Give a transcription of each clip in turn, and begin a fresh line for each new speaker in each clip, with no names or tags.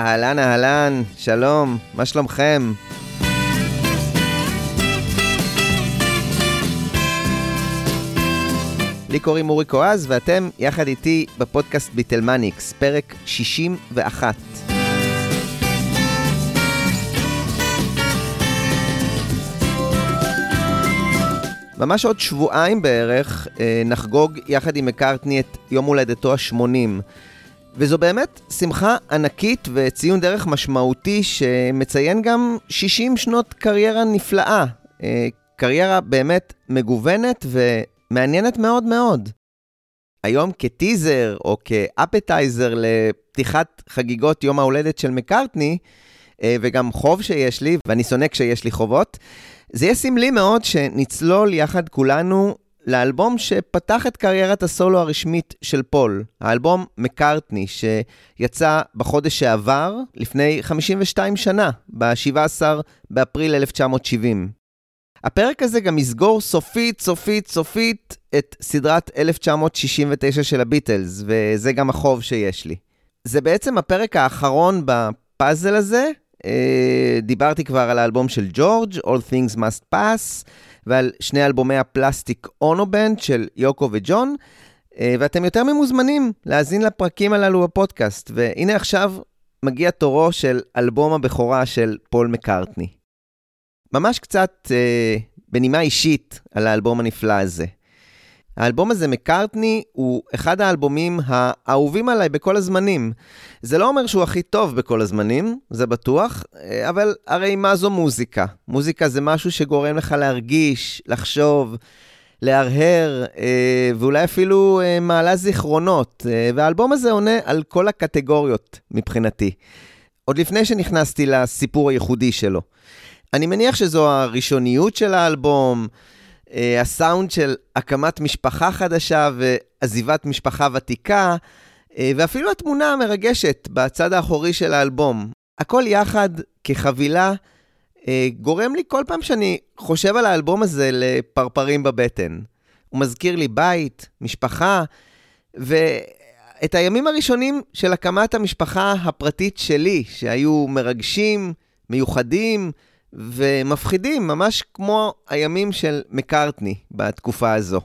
אהלן, אהלן, שלום, מה שלומכם? לי קוראים אורי קואז, ואתם יחד איתי בפודקאסט ביטלמניקס, פרק 61. ממש עוד שבועיים בערך אה, נחגוג יחד עם מקארטני את יום הולדתו ה-80. וזו באמת שמחה ענקית וציון דרך משמעותי שמציין גם 60 שנות קריירה נפלאה. אה, קריירה באמת מגוונת ומעניינת מאוד מאוד. היום כטיזר או כאפטייזר לפתיחת חגיגות יום ההולדת של מקארטני, אה, וגם חוב שיש לי, ואני שונא כשיש לי חובות, זה יהיה סמלי מאוד שנצלול יחד כולנו לאלבום שפתח את קריירת הסולו הרשמית של פול, האלבום מקארטני, שיצא בחודש שעבר, לפני 52 שנה, ב-17 באפריל 1970. הפרק הזה גם יסגור סופית, סופית, סופית את סדרת 1969 של הביטלס, וזה גם החוב שיש לי. זה בעצם הפרק האחרון בפאזל הזה. אה, דיברתי כבר על האלבום של ג'ורג', All Things Must Pass, ועל שני אלבומי ה-Plastic Ono Band של יוקו וג'ון, אה, ואתם יותר ממוזמנים להאזין לפרקים הללו בפודקאסט. והנה עכשיו מגיע תורו של אלבום הבכורה של פול מקארטני. ממש קצת אה, בנימה אישית על האלבום הנפלא הזה. האלבום הזה, מקארטני, הוא אחד האלבומים האהובים עליי בכל הזמנים. זה לא אומר שהוא הכי טוב בכל הזמנים, זה בטוח, אה, אבל הרי מה זו מוזיקה? מוזיקה זה משהו שגורם לך להרגיש, לחשוב, להרהר, אה, ואולי אפילו אה, מעלה זיכרונות. והאלבום הזה עונה על כל הקטגוריות מבחינתי. עוד לפני שנכנסתי לסיפור הייחודי שלו. אני מניח שזו הראשוניות של האלבום, אה, הסאונד של הקמת משפחה חדשה ועזיבת משפחה ותיקה, אה, ואפילו התמונה המרגשת בצד האחורי של האלבום. הכל יחד כחבילה אה, גורם לי כל פעם שאני חושב על האלבום הזה לפרפרים בבטן. הוא מזכיר לי בית, משפחה, ואת הימים הראשונים של הקמת המשפחה הפרטית שלי, שהיו מרגשים, מיוחדים, ומפחידים, ממש כמו הימים של מקארטני בתקופה הזו.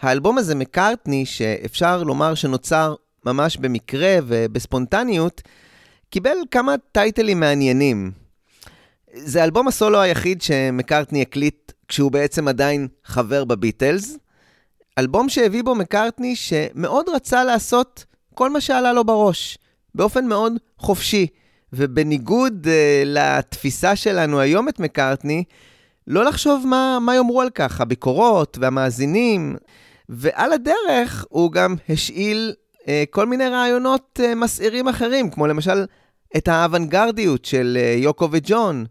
האלבום הזה, מקארטני, שאפשר לומר שנוצר ממש במקרה ובספונטניות, קיבל כמה טייטלים מעניינים. זה אלבום הסולו היחיד שמקארטני הקליט כשהוא בעצם עדיין חבר בביטלס. אלבום שהביא בו מקארטני שמאוד רצה לעשות כל מה שעלה לו בראש, באופן מאוד חופשי. ובניגוד uh, לתפיסה שלנו היום את מקארטני, לא לחשוב מה, מה יאמרו על כך, הביקורות והמאזינים. ועל הדרך הוא גם השאיל uh, כל מיני רעיונות uh, מסעירים אחרים, כמו למשל את האוונגרדיות של uh, יוקו וג'ון,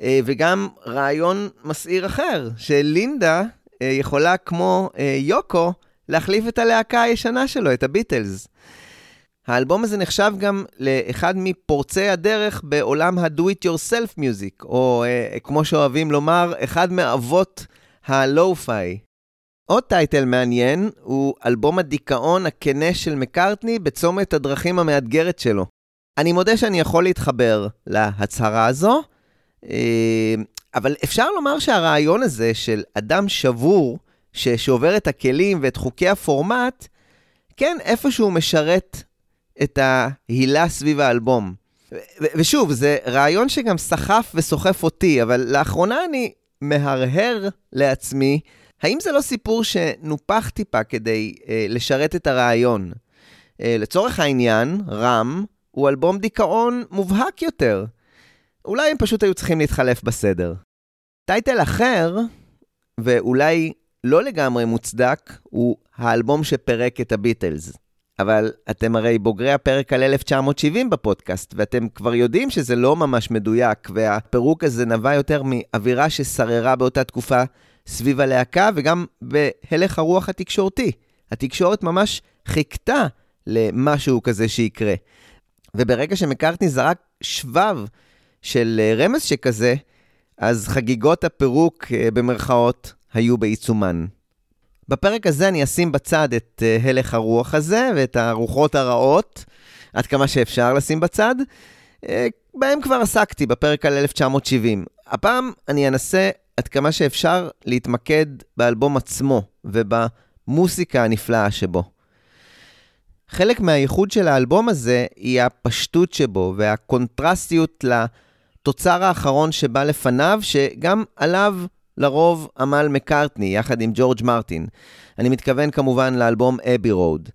uh, וגם רעיון מסעיר אחר, שלינדה uh, יכולה, כמו uh, יוקו, להחליף את הלהקה הישנה שלו, את הביטלס. האלבום הזה נחשב גם לאחד מפורצי הדרך בעולם ה-do it yourself music, או אה, כמו שאוהבים לומר, אחד מאבות הלואו-פיי. עוד טייטל מעניין הוא אלבום הדיכאון הכנה של מקארטני בצומת הדרכים המאתגרת שלו. אני מודה שאני יכול להתחבר להצהרה הזו, אה, אבל אפשר לומר שהרעיון הזה של אדם שבור, ששובר את הכלים ואת חוקי הפורמט, כן, איפשהו משרת את ההילה סביב האלבום. ושוב, זה רעיון שגם סחף וסוחף אותי, אבל לאחרונה אני מהרהר לעצמי, האם זה לא סיפור שנופח טיפה כדי אה, לשרת את הרעיון? אה, לצורך העניין, רם הוא אלבום דיכאון מובהק יותר. אולי הם פשוט היו צריכים להתחלף בסדר. טייטל אחר, ואולי לא לגמרי מוצדק, הוא האלבום שפירק את הביטלס. אבל אתם הרי בוגרי הפרק על 1970 בפודקאסט, ואתם כבר יודעים שזה לא ממש מדויק, והפירוק הזה נבע יותר מאווירה ששררה באותה תקופה סביב הלהקה, וגם בהלך הרוח התקשורתי. התקשורת ממש חיכתה למשהו כזה שיקרה. וברגע שמקארטני זרק שבב של אה, רמז שכזה, אז חגיגות הפירוק, אה, במרכאות, היו בעיצומן. בפרק הזה אני אשים בצד את uh, הלך הרוח הזה ואת הרוחות הרעות. עד כמה שאפשר לשים בצד. אה, בהם כבר עסקתי בפרק על 1970. הפעם אני אנסה עד כמה שאפשר להתמקד באלבום עצמו ובמוסיקה הנפלאה שבו. חלק מהייחוד של האלבום הזה היא הפשטות שבו והקונטרסטיות לתוצר האחרון שבא לפניו, שגם עליו לרוב עמל מקארטני יחד עם ג'ורג' מרטין. אני מתכוון כמובן לאלבום אבי רוד.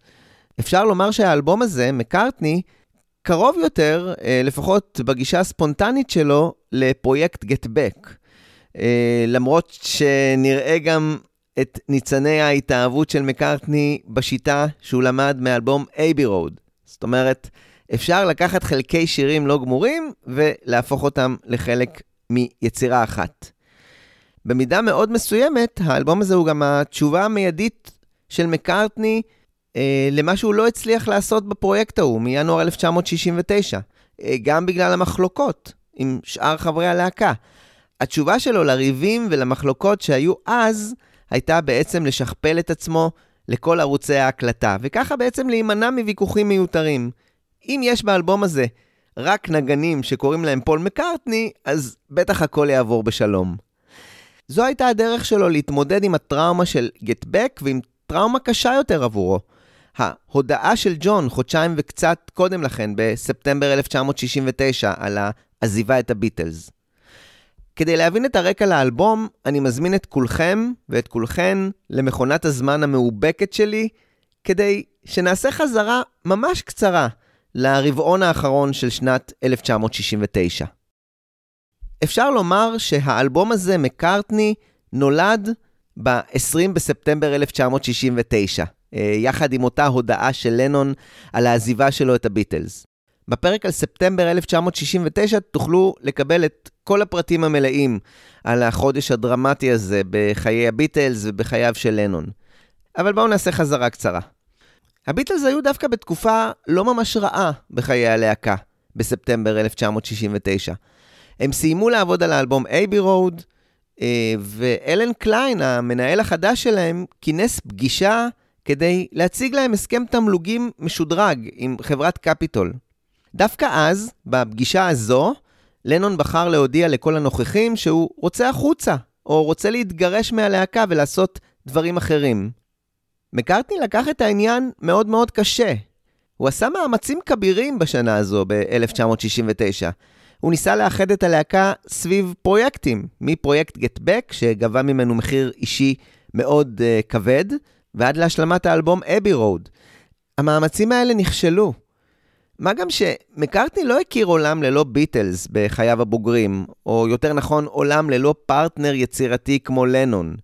אפשר לומר שהאלבום הזה, מקארטני, קרוב יותר, אה, לפחות בגישה הספונטנית שלו, לפרויקט Back. אה, למרות שנראה גם את ניצני ההתאהבות של מקארטני בשיטה שהוא למד מאלבום אייבי רוד. זאת אומרת, אפשר לקחת חלקי שירים לא גמורים ולהפוך אותם לחלק מיצירה אחת. במידה מאוד מסוימת, האלבום הזה הוא גם התשובה המיידית של מקארטני אה, למה שהוא לא הצליח לעשות בפרויקט ההוא מינואר 1969, אה, גם בגלל המחלוקות עם שאר חברי הלהקה. התשובה שלו לריבים ולמחלוקות שהיו אז, הייתה בעצם לשכפל את עצמו לכל ערוצי ההקלטה, וככה בעצם להימנע מוויכוחים מיותרים. אם יש באלבום הזה רק נגנים שקוראים להם פול מקארטני, אז בטח הכל יעבור בשלום. זו הייתה הדרך שלו להתמודד עם הטראומה של גט בק ועם טראומה קשה יותר עבורו. ההודעה של ג'ון, חודשיים וקצת קודם לכן, בספטמבר 1969, על העזיבה את הביטלס. כדי להבין את הרקע לאלבום, אני מזמין את כולכם ואת כולכן למכונת הזמן המאובקת שלי, כדי שנעשה חזרה ממש קצרה לרבעון האחרון של שנת 1969. אפשר לומר שהאלבום הזה, מקארטני, נולד ב-20 בספטמבר 1969, אה, יחד עם אותה הודעה של לנון על העזיבה שלו את הביטלס. בפרק על ספטמבר 1969 תוכלו לקבל את כל הפרטים המלאים על החודש הדרמטי הזה בחיי הביטלס ובחייו של לנון. אבל בואו נעשה חזרה קצרה. הביטלס היו דווקא בתקופה לא ממש רעה בחיי הלהקה, בספטמבר 1969. הם סיימו לעבוד על האלבום Abbey Road, אה, ואלן קליין, המנהל החדש שלהם, כינס פגישה כדי להציג להם הסכם תמלוגים משודרג עם חברת קפיטול. דווקא אז, בפגישה הזו, לנון בחר להודיע לכל הנוכחים שהוא רוצה החוצה, או רוצה להתגרש מהלהקה ולעשות דברים אחרים. מקארטני לקח את העניין מאוד מאוד קשה. הוא עשה מאמצים כבירים בשנה הזו, ב-1969. הוא ניסה לאחד את הלהקה סביב פרויקטים, מפרויקט Get Back, שגבה ממנו מחיר אישי מאוד אה, כבד, ועד להשלמת האלבום Abbey Road. המאמצים האלה נכשלו. מה גם שמקארטני לא הכיר עולם ללא ביטלס בחייו הבוגרים, או יותר נכון, עולם ללא פרטנר יצירתי כמו לנון.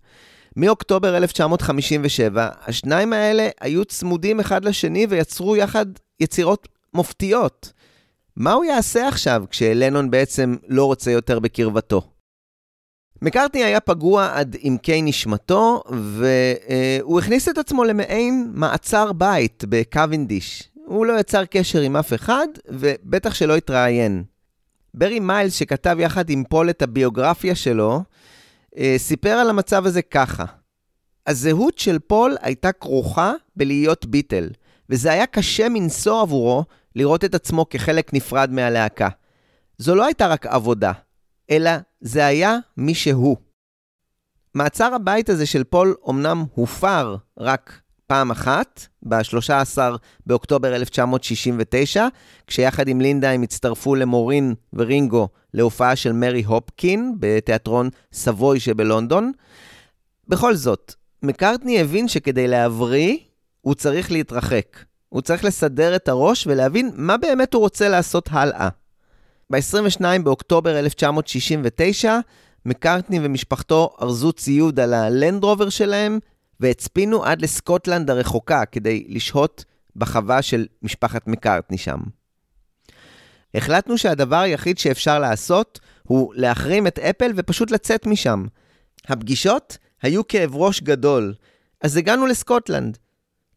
מאוקטובר 1957, השניים האלה היו צמודים אחד לשני ויצרו יחד יצירות מופתיות. מה הוא יעשה עכשיו כשלנון בעצם לא רוצה יותר בקרבתו? מקארטני היה פגוע עד עמקי נשמתו, והוא הכניס את עצמו למעין מעצר בית בקוונדיש, הוא לא יצר קשר עם אף אחד, ובטח שלא התראיין. ברי מיילס, שכתב יחד עם פול את הביוגרפיה שלו, אה, סיפר על המצב הזה ככה: הזהות של פול הייתה כרוכה בלהיות ביטל, וזה היה קשה מנשוא עבורו לראות את עצמו כחלק נפרד מהלהקה. זו לא הייתה רק עבודה, אלא זה היה מי שהוא. מעצר הבית הזה של פול אמנם הופר רק פעם אחת, ב-13 באוקטובר 1969, כשיחד עם לינדה הם הצטרפו למורין ורינגו להופעה של מרי הופקין בתיאטרון סבוי שבלונדון. בכל זאת, מקארטני הבין שכדי להבריא, הוא צריך להתרחק. הוא צריך לסדר את הראש ולהבין מה באמת הוא רוצה לעשות הלאה. ב-22 באוקטובר 1969, מקארטני ומשפחתו ארזו ציוד על הלנדרובר שלהם והצפינו עד לסקוטלנד הרחוקה כדי לשהות בחווה של משפחת מקארטני שם. החלטנו שהדבר היחיד שאפשר לעשות הוא להחרים את אפל ופשוט לצאת משם. הפגישות היו כאב ראש גדול, אז הגענו לסקוטלנד.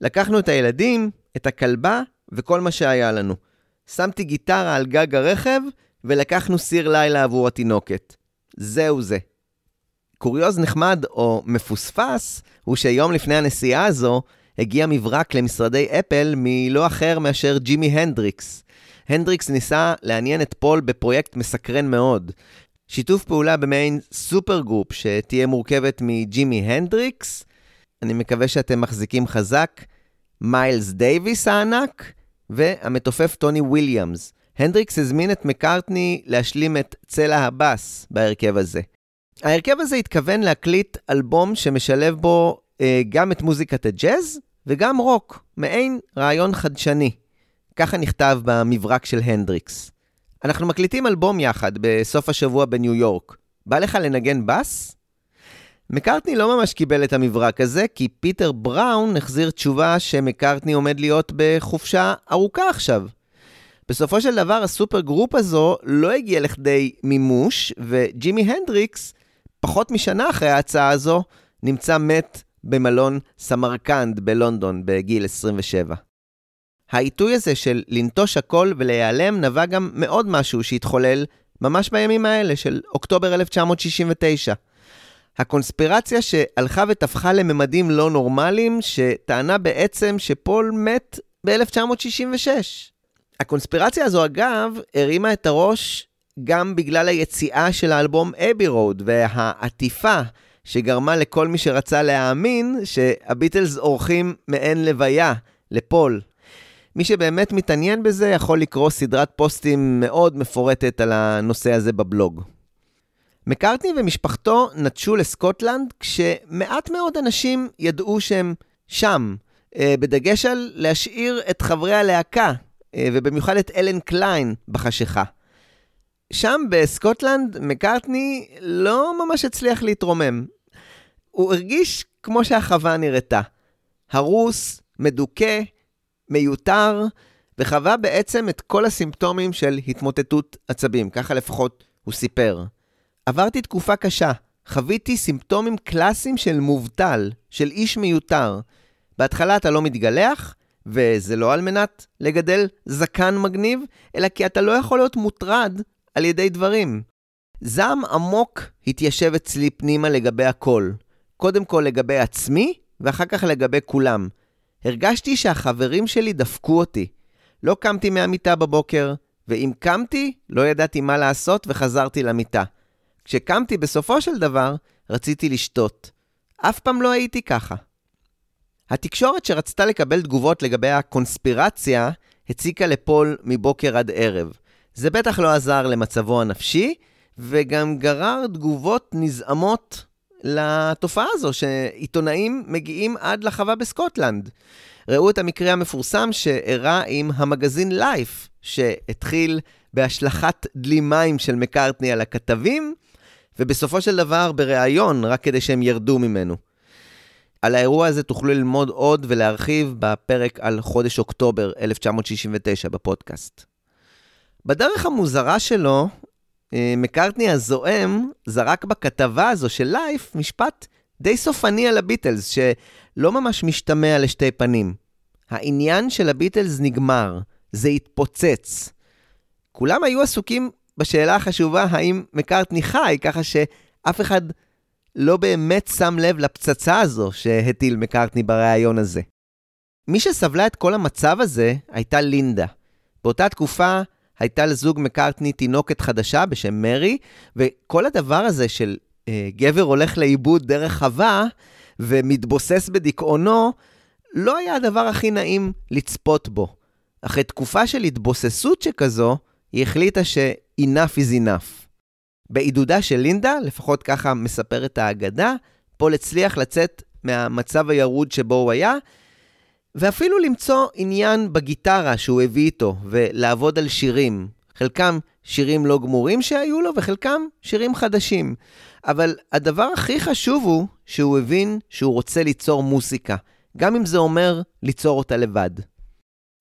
לקחנו את הילדים, את הכלבה וכל מה שהיה לנו. שמתי גיטרה על גג הרכב ולקחנו סיר לילה עבור התינוקת. זהו זה. קוריוז נחמד או מפוספס הוא שיום לפני הנסיעה הזו הגיע מברק למשרדי אפל מלא אחר מאשר ג'ימי הנדריקס. הנדריקס ניסה לעניין את פול בפרויקט מסקרן מאוד. שיתוף פעולה במעין supergroup שתהיה מורכבת מג'ימי הנדריקס, אני מקווה שאתם מחזיקים חזק, מיילס דייוויס הענק והמתופף טוני וויליאמס. הנדריקס הזמין את מקארטני להשלים את צלע הבאס בהרכב הזה. ההרכב הזה התכוון להקליט אלבום שמשלב בו אה, גם את מוזיקת הג'אז וגם רוק, מעין רעיון חדשני. ככה נכתב במברק של הנדריקס. אנחנו מקליטים אלבום יחד בסוף השבוע בניו יורק. בא לך לנגן בס? מקארטני לא ממש קיבל את המברק הזה, כי פיטר בראון החזיר תשובה שמקארטני עומד להיות בחופשה ארוכה עכשיו. בסופו של דבר, ה supergroup הזו לא הגיע לכדי מימוש, וג'ימי הנדריקס, פחות משנה אחרי ההצעה הזו, נמצא מת במלון סמרקנד בלונדון בגיל 27. העיתוי הזה של לנטוש הכל ולהיעלם נבע גם מעוד משהו שהתחולל ממש בימים האלה של אוקטובר 1969. הקונספירציה שהלכה ותפחה לממדים לא נורמליים, שטענה בעצם שפול מת ב-1966. הקונספירציה הזו, אגב, הרימה את הראש גם בגלל היציאה של האלבום אבי רוד והעטיפה שגרמה לכל מי שרצה להאמין שהביטלס עורכים מעין לוויה לפול. מי שבאמת מתעניין בזה יכול לקרוא סדרת פוסטים מאוד מפורטת על הנושא הזה בבלוג. מקארטני ומשפחתו נטשו לסקוטלנד כשמעט מאוד אנשים ידעו שהם שם, אה, בדגש על להשאיר את חברי הלהקה, אה, ובמיוחד את אלן קליין, בחשיכה. שם בסקוטלנד מקארטני לא ממש הצליח להתרומם. הוא הרגיש כמו שהחווה נראתה. הרוס, מדוכא, מיותר, וחווה בעצם את כל הסימפטומים של התמוטטות עצבים, ככה לפחות הוא סיפר. עברתי תקופה קשה, חוויתי סימפטומים קלאסיים של מובטל, של איש מיותר. בהתחלה אתה לא מתגלח, וזה לא על מנת לגדל זקן מגניב, אלא כי אתה לא יכול להיות מוטרד על ידי דברים. זעם עמוק התיישב אצלי פנימה לגבי הכל. קודם כל לגבי עצמי, ואחר כך לגבי כולם. הרגשתי שהחברים שלי דפקו אותי. לא קמתי מהמיטה בבוקר, ואם קמתי, לא ידעתי מה לעשות וחזרתי למיטה. כשקמתי בסופו של דבר, רציתי לשתות. אף פעם לא הייתי ככה. התקשורת שרצתה לקבל תגובות לגבי הקונספירציה, הציקה לפול מבוקר עד ערב. זה בטח לא עזר למצבו הנפשי, וגם גרר תגובות נזעמות לתופעה הזו, שעיתונאים מגיעים עד לחווה בסקוטלנד. ראו את המקרה המפורסם שאירע עם המגזין לייף, שהתחיל בהשלכת דלי מים של מקארטני על הכתבים, ובסופו של דבר בריאיון, רק כדי שהם ירדו ממנו. על האירוע הזה תוכלו ללמוד עוד ולהרחיב בפרק על חודש אוקטובר 1969 בפודקאסט. בדרך המוזרה שלו, אה, מקארטני הזועם זרק בכתבה הזו של לייף משפט די סופני על הביטלס, שלא ממש משתמע לשתי פנים. העניין של הביטלס נגמר, זה התפוצץ. כולם היו עסוקים בשאלה החשובה האם מקארטני חי, ככה שאף אחד לא באמת שם לב לפצצה הזו שהטיל מקארטני בריאיון הזה. מי שסבלה את כל המצב הזה הייתה לינדה. באותה תקופה הייתה לזוג מקארטני תינוקת חדשה בשם מרי, וכל הדבר הזה של אה, גבר הולך לאיבוד דרך חווה ומתבוסס בדיכאונו, לא היה הדבר הכי נעים לצפות בו. אחרי תקופה של התבוססות שכזו, היא החליטה ש-enough is enough. בעידודה של לינדה, לפחות ככה מספרת האגדה, פול הצליח לצאת מהמצב הירוד שבו הוא היה, ואפילו למצוא עניין בגיטרה שהוא הביא איתו, ולעבוד על שירים. חלקם שירים לא גמורים שהיו לו, וחלקם שירים חדשים. אבל הדבר הכי חשוב הוא שהוא הבין שהוא רוצה ליצור מוסיקה, גם אם זה אומר ליצור אותה לבד.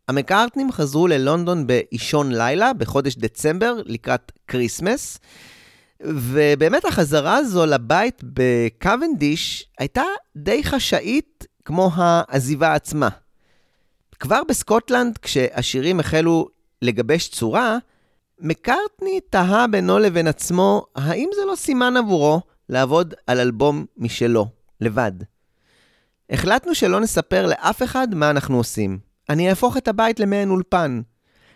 המקארטנים חזרו ללונדון באישון לילה בחודש דצמבר לקראת כריסמס, ובאמת החזרה הזו לבית בקוונדיש הייתה די חשאית כמו העזיבה עצמה. כבר בסקוטלנד, כשהשירים החלו לגבש צורה, מקארטני תהה בינו לבין עצמו, האם זה לא סימן עבורו לעבוד על אלבום משלו, לבד. החלטנו שלא נספר לאף אחד מה אנחנו עושים. אני אהפוך את הבית למעין אולפן.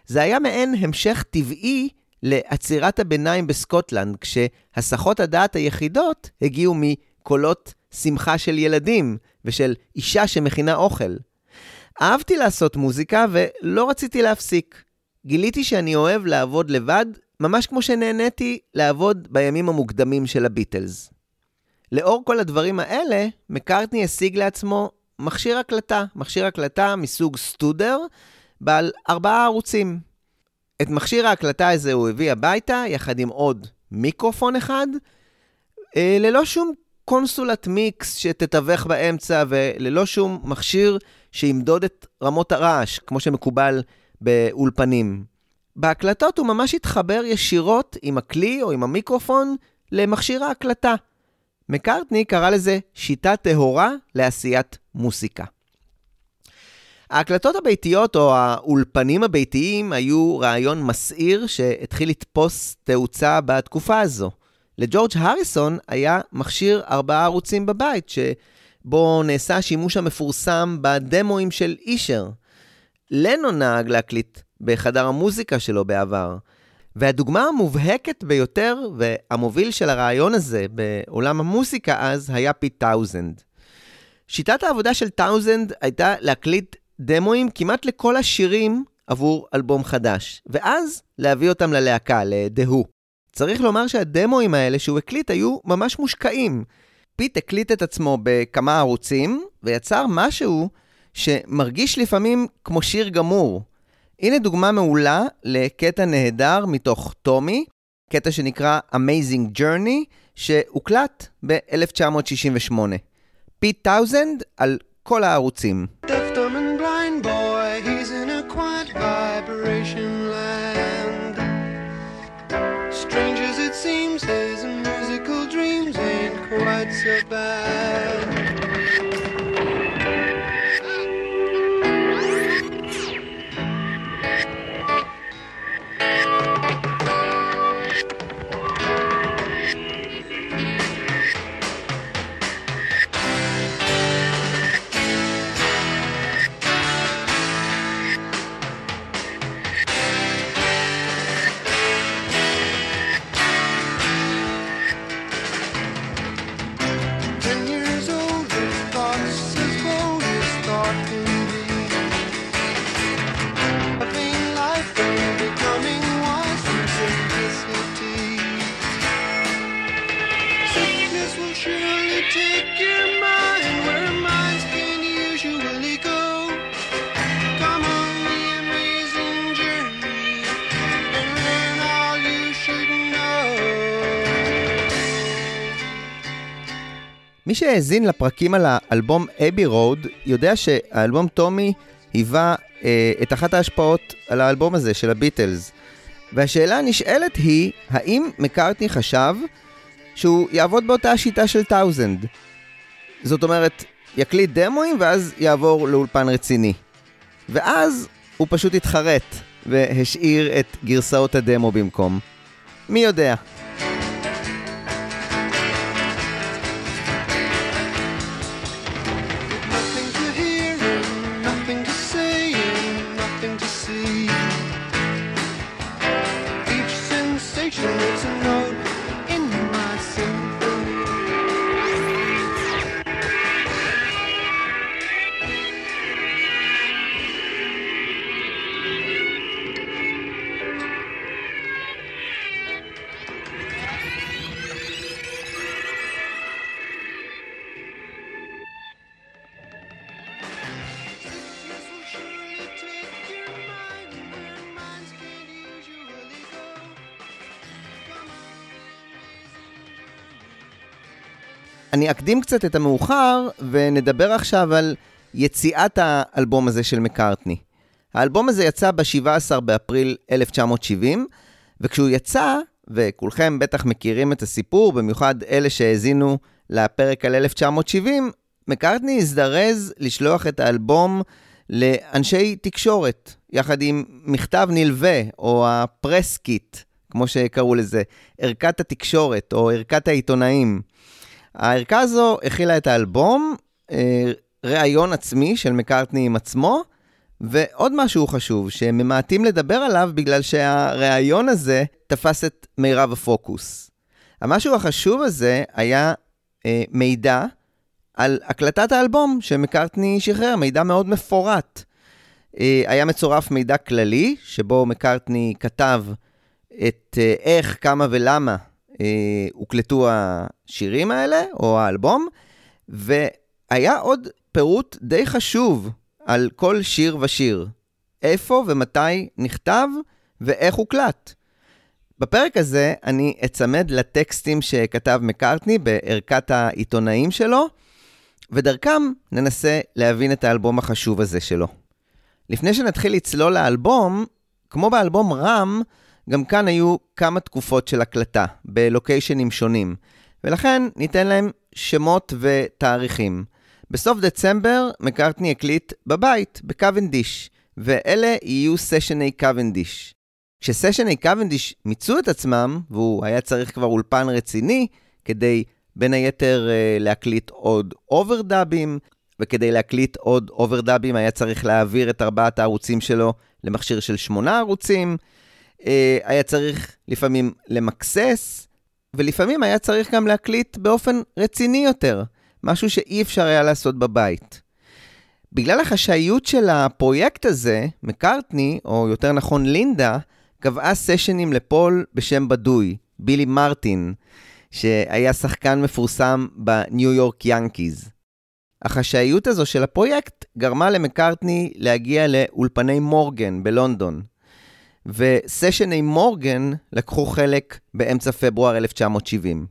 זה היה מעין המשך טבעי לעצירת הביניים בסקוטלנד, כשהסחות הדעת היחידות הגיעו מקולות שמחה של ילדים ושל אישה שמכינה אוכל. אהבתי לעשות מוזיקה ולא רציתי להפסיק. גיליתי שאני אוהב לעבוד לבד, ממש כמו שנהניתי לעבוד בימים המוקדמים של הביטלס. לאור כל הדברים האלה, מקארטני השיג לעצמו מכשיר הקלטה, מכשיר הקלטה מסוג סטודר, בעל ארבעה ערוצים. את מכשיר ההקלטה הזה הוא הביא הביתה, יחד עם עוד מיקרופון אחד, אה, ללא שום קונסולת מיקס שתתווך באמצע, וללא שום מכשיר שימדוד את רמות הרעש, כמו שמקובל באולפנים. בהקלטות הוא ממש התחבר ישירות עם הכלי או עם המיקרופון למכשיר ההקלטה. מקארטני קרא לזה שיטה טהורה לעשיית מוסיקה. ההקלטות הביתיות או האולפנים הביתיים היו רעיון מסעיר שהתחיל לתפוס תאוצה בתקופה הזו. לג'ורג' הריסון היה מכשיר ארבעה ערוצים בבית, שבו נעשה השימוש המפורסם בדמואים של אישר. לנון נהג להקליט בחדר המוזיקה שלו בעבר. והדוגמה המובהקת ביותר והמוביל של הרעיון הזה בעולם המוסיקה אז היה פיט טאונסנד. שיטת העבודה של טאונסנד הייתה להקליט דמואים כמעט לכל השירים עבור אלבום חדש, ואז להביא אותם ללהקה, ל The Who. צריך לומר שהדמואים האלה שהוא הקליט היו ממש מושקעים. פיט הקליט את עצמו בכמה ערוצים, ויצר משהו שמרגיש לפעמים כמו שיר גמור. הנה דוגמה מעולה לקטע נהדר מתוך טומי, קטע שנקרא Amazing Journey, שהוקלט ב-1968. פיט טאונסנד על כל הערוצים. מי שהאזין לפרקים על האלבום Abbey Road, יודע שהאלבום טומי היווה אה, את אחת ההשפעות על האלבום הזה של הביטלס. והשאלה הנשאלת היא, האם מקארטני חשב שהוא יעבוד באותה השיטה של טאונסנד? זאת אומרת, יקליט דמואים ואז יעבור לאולפן רציני. ואז הוא פשוט התחרט והשאיר את גרסאות הדמו במקום. מי יודע? אני אקדים קצת את המאוחר, ונדבר עכשיו על יציאת האלבום הזה של מקארטני. האלבום הזה יצא ב-17 באפריל 1970, וכשהוא יצא, וכולכם בטח מכירים את הסיפור, במיוחד אלה שהאזינו לפרק על 1970, מקארטני הזדרז לשלוח את האלבום לאנשי תקשורת, יחד עם מכתב נלווה, או ה press kit, כמו שקראו לזה, ערכת התקשורת, או ערכת העיתונאים. הערכה הזו הכילה את האלבום, אה, ראיון עצמי של מקארטני עם עצמו, ועוד משהו חשוב, שממעטים לדבר עליו בגלל שהראיון הזה תפס את מירב הפוקוס. המשהו החשוב הזה היה אה, מידע על הקלטת האלבום שמקארטני שחרר, מידע מאוד מפורט. אה, היה מצורף מידע כללי, שבו מקארטני כתב את אה, איך, כמה ולמה אה, הוקלטו השירים האלה, או האלבום, והיה עוד פירוט די חשוב על כל שיר ושיר. איפה ומתי נכתב ואיך הוקלט. בפרק הזה אני אצמד לטקסטים שכתב מקארטני בערכת העיתונאים שלו, ודרכם ננסה להבין את האלבום החשוב הזה שלו. לפני שנתחיל לצלול לאלבום, כמו באלבום רם, גם כאן היו כמה תקופות של הקלטה, בלוקיישנים שונים, ולכן ניתן להם שמות ותאריכים. בסוף דצמבר מקארטני הקליט בבית, בקוונדיש, ואלה יהיו סשני קוונדיש. כשסשני קוונדיש מיצו את עצמם, והוא היה צריך כבר אולפן רציני, כדי בין היתר אה, להקליט עוד אוברדאבים, וכדי להקליט עוד אוברדאבים היה צריך להעביר את ארבעת הערוצים שלו למכשיר של שמונה ערוצים, היה צריך לפעמים למקסס, ולפעמים היה צריך גם להקליט באופן רציני יותר, משהו שאי אפשר היה לעשות בבית. בגלל החשאיות של הפרויקט הזה, מקארטני, או יותר נכון לינדה, קבעה סשנים לפול בשם בדוי, בילי מרטין, שהיה שחקן מפורסם בניו יורק יאנקיז. החשאיות הזו של הפרויקט גרמה למקארטני להגיע לאולפני מורגן בלונדון, וסשני מורגן לקחו חלק באמצע פברואר 1970.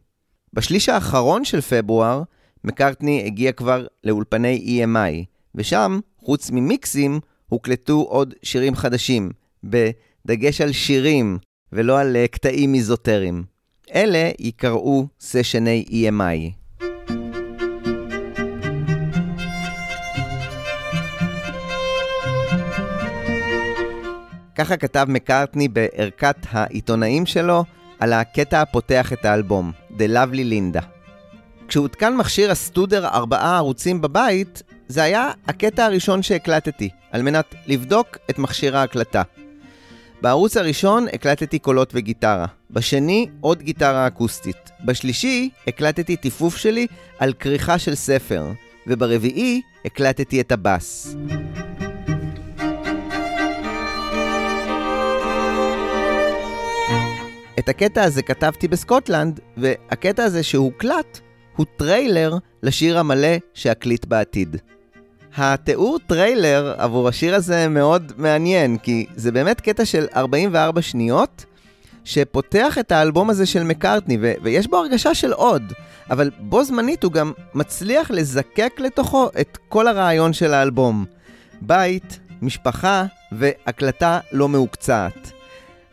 בשליש האחרון של פברואר, מקארטני הגיע כבר לאולפני EMI, ושם, חוץ ממיקסים, הוקלטו עוד שירים חדשים, בדגש על שירים ולא על אה, קטעים איזוטריים. אלה ייקראו סשני EMI. ככה כתב מקארטני בערכת העיתונאים שלו על הקטע הפותח את האלבום, The Lovely Linda. כשהותקן מכשיר הסטודר ארבעה ערוצים בבית, זה היה הקטע הראשון שהקלטתי, על מנת לבדוק את מכשיר ההקלטה. בערוץ הראשון הקלטתי קולות וגיטרה, בשני עוד גיטרה אקוסטית, בשלישי הקלטתי טיפוף שלי על כריכה של ספר, וברביעי הקלטתי את הבאס. את הקטע הזה כתבתי בסקוטלנד, והקטע הזה שהוקלט הוא טריילר לשיר המלא שאקליט בעתיד. התיאור טריילר עבור השיר הזה מאוד מעניין, כי זה באמת קטע של 44 שניות, שפותח את האלבום הזה של מקארטני, ו- ויש בו הרגשה של עוד, אבל בו זמנית הוא גם מצליח לזקק לתוכו את כל הרעיון של האלבום. בית, משפחה והקלטה לא מהוקצעת.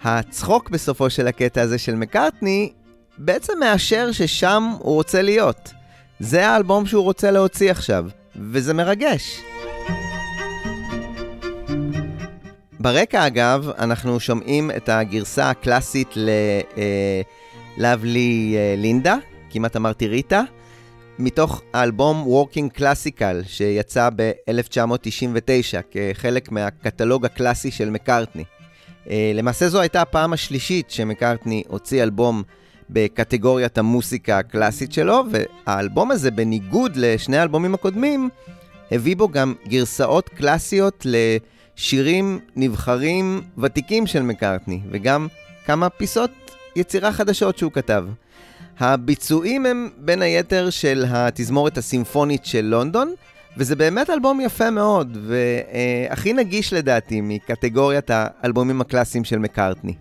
הצחוק בסופו של הקטע הזה של מקארטני בעצם מאשר ששם הוא רוצה להיות. זה האלבום שהוא רוצה להוציא עכשיו, וזה מרגש. ברקע אגב, אנחנו שומעים את הגרסה הקלאסית ל-Lovely אה, לינדה, כמעט אמרתי ריטה, מתוך האלבום Working Classical שיצא ב-1999 כחלק מהקטלוג הקלאסי של מקארטני. אה, למעשה זו הייתה הפעם השלישית שמקארטני הוציא אלבום בקטגוריית המוסיקה הקלאסית שלו, והאלבום הזה, בניגוד לשני האלבומים הקודמים, הביא בו גם גרסאות קלאסיות לשירים נבחרים ותיקים של מקארטני, וגם כמה פיסות יצירה חדשות שהוא כתב. הביצועים הם בין היתר של התזמורת הסימפונית של לונדון, וזה באמת אלבום יפה מאוד, והכי נגיש לדעתי מקטגוריית האלבומים הקלאסיים של מקארטני.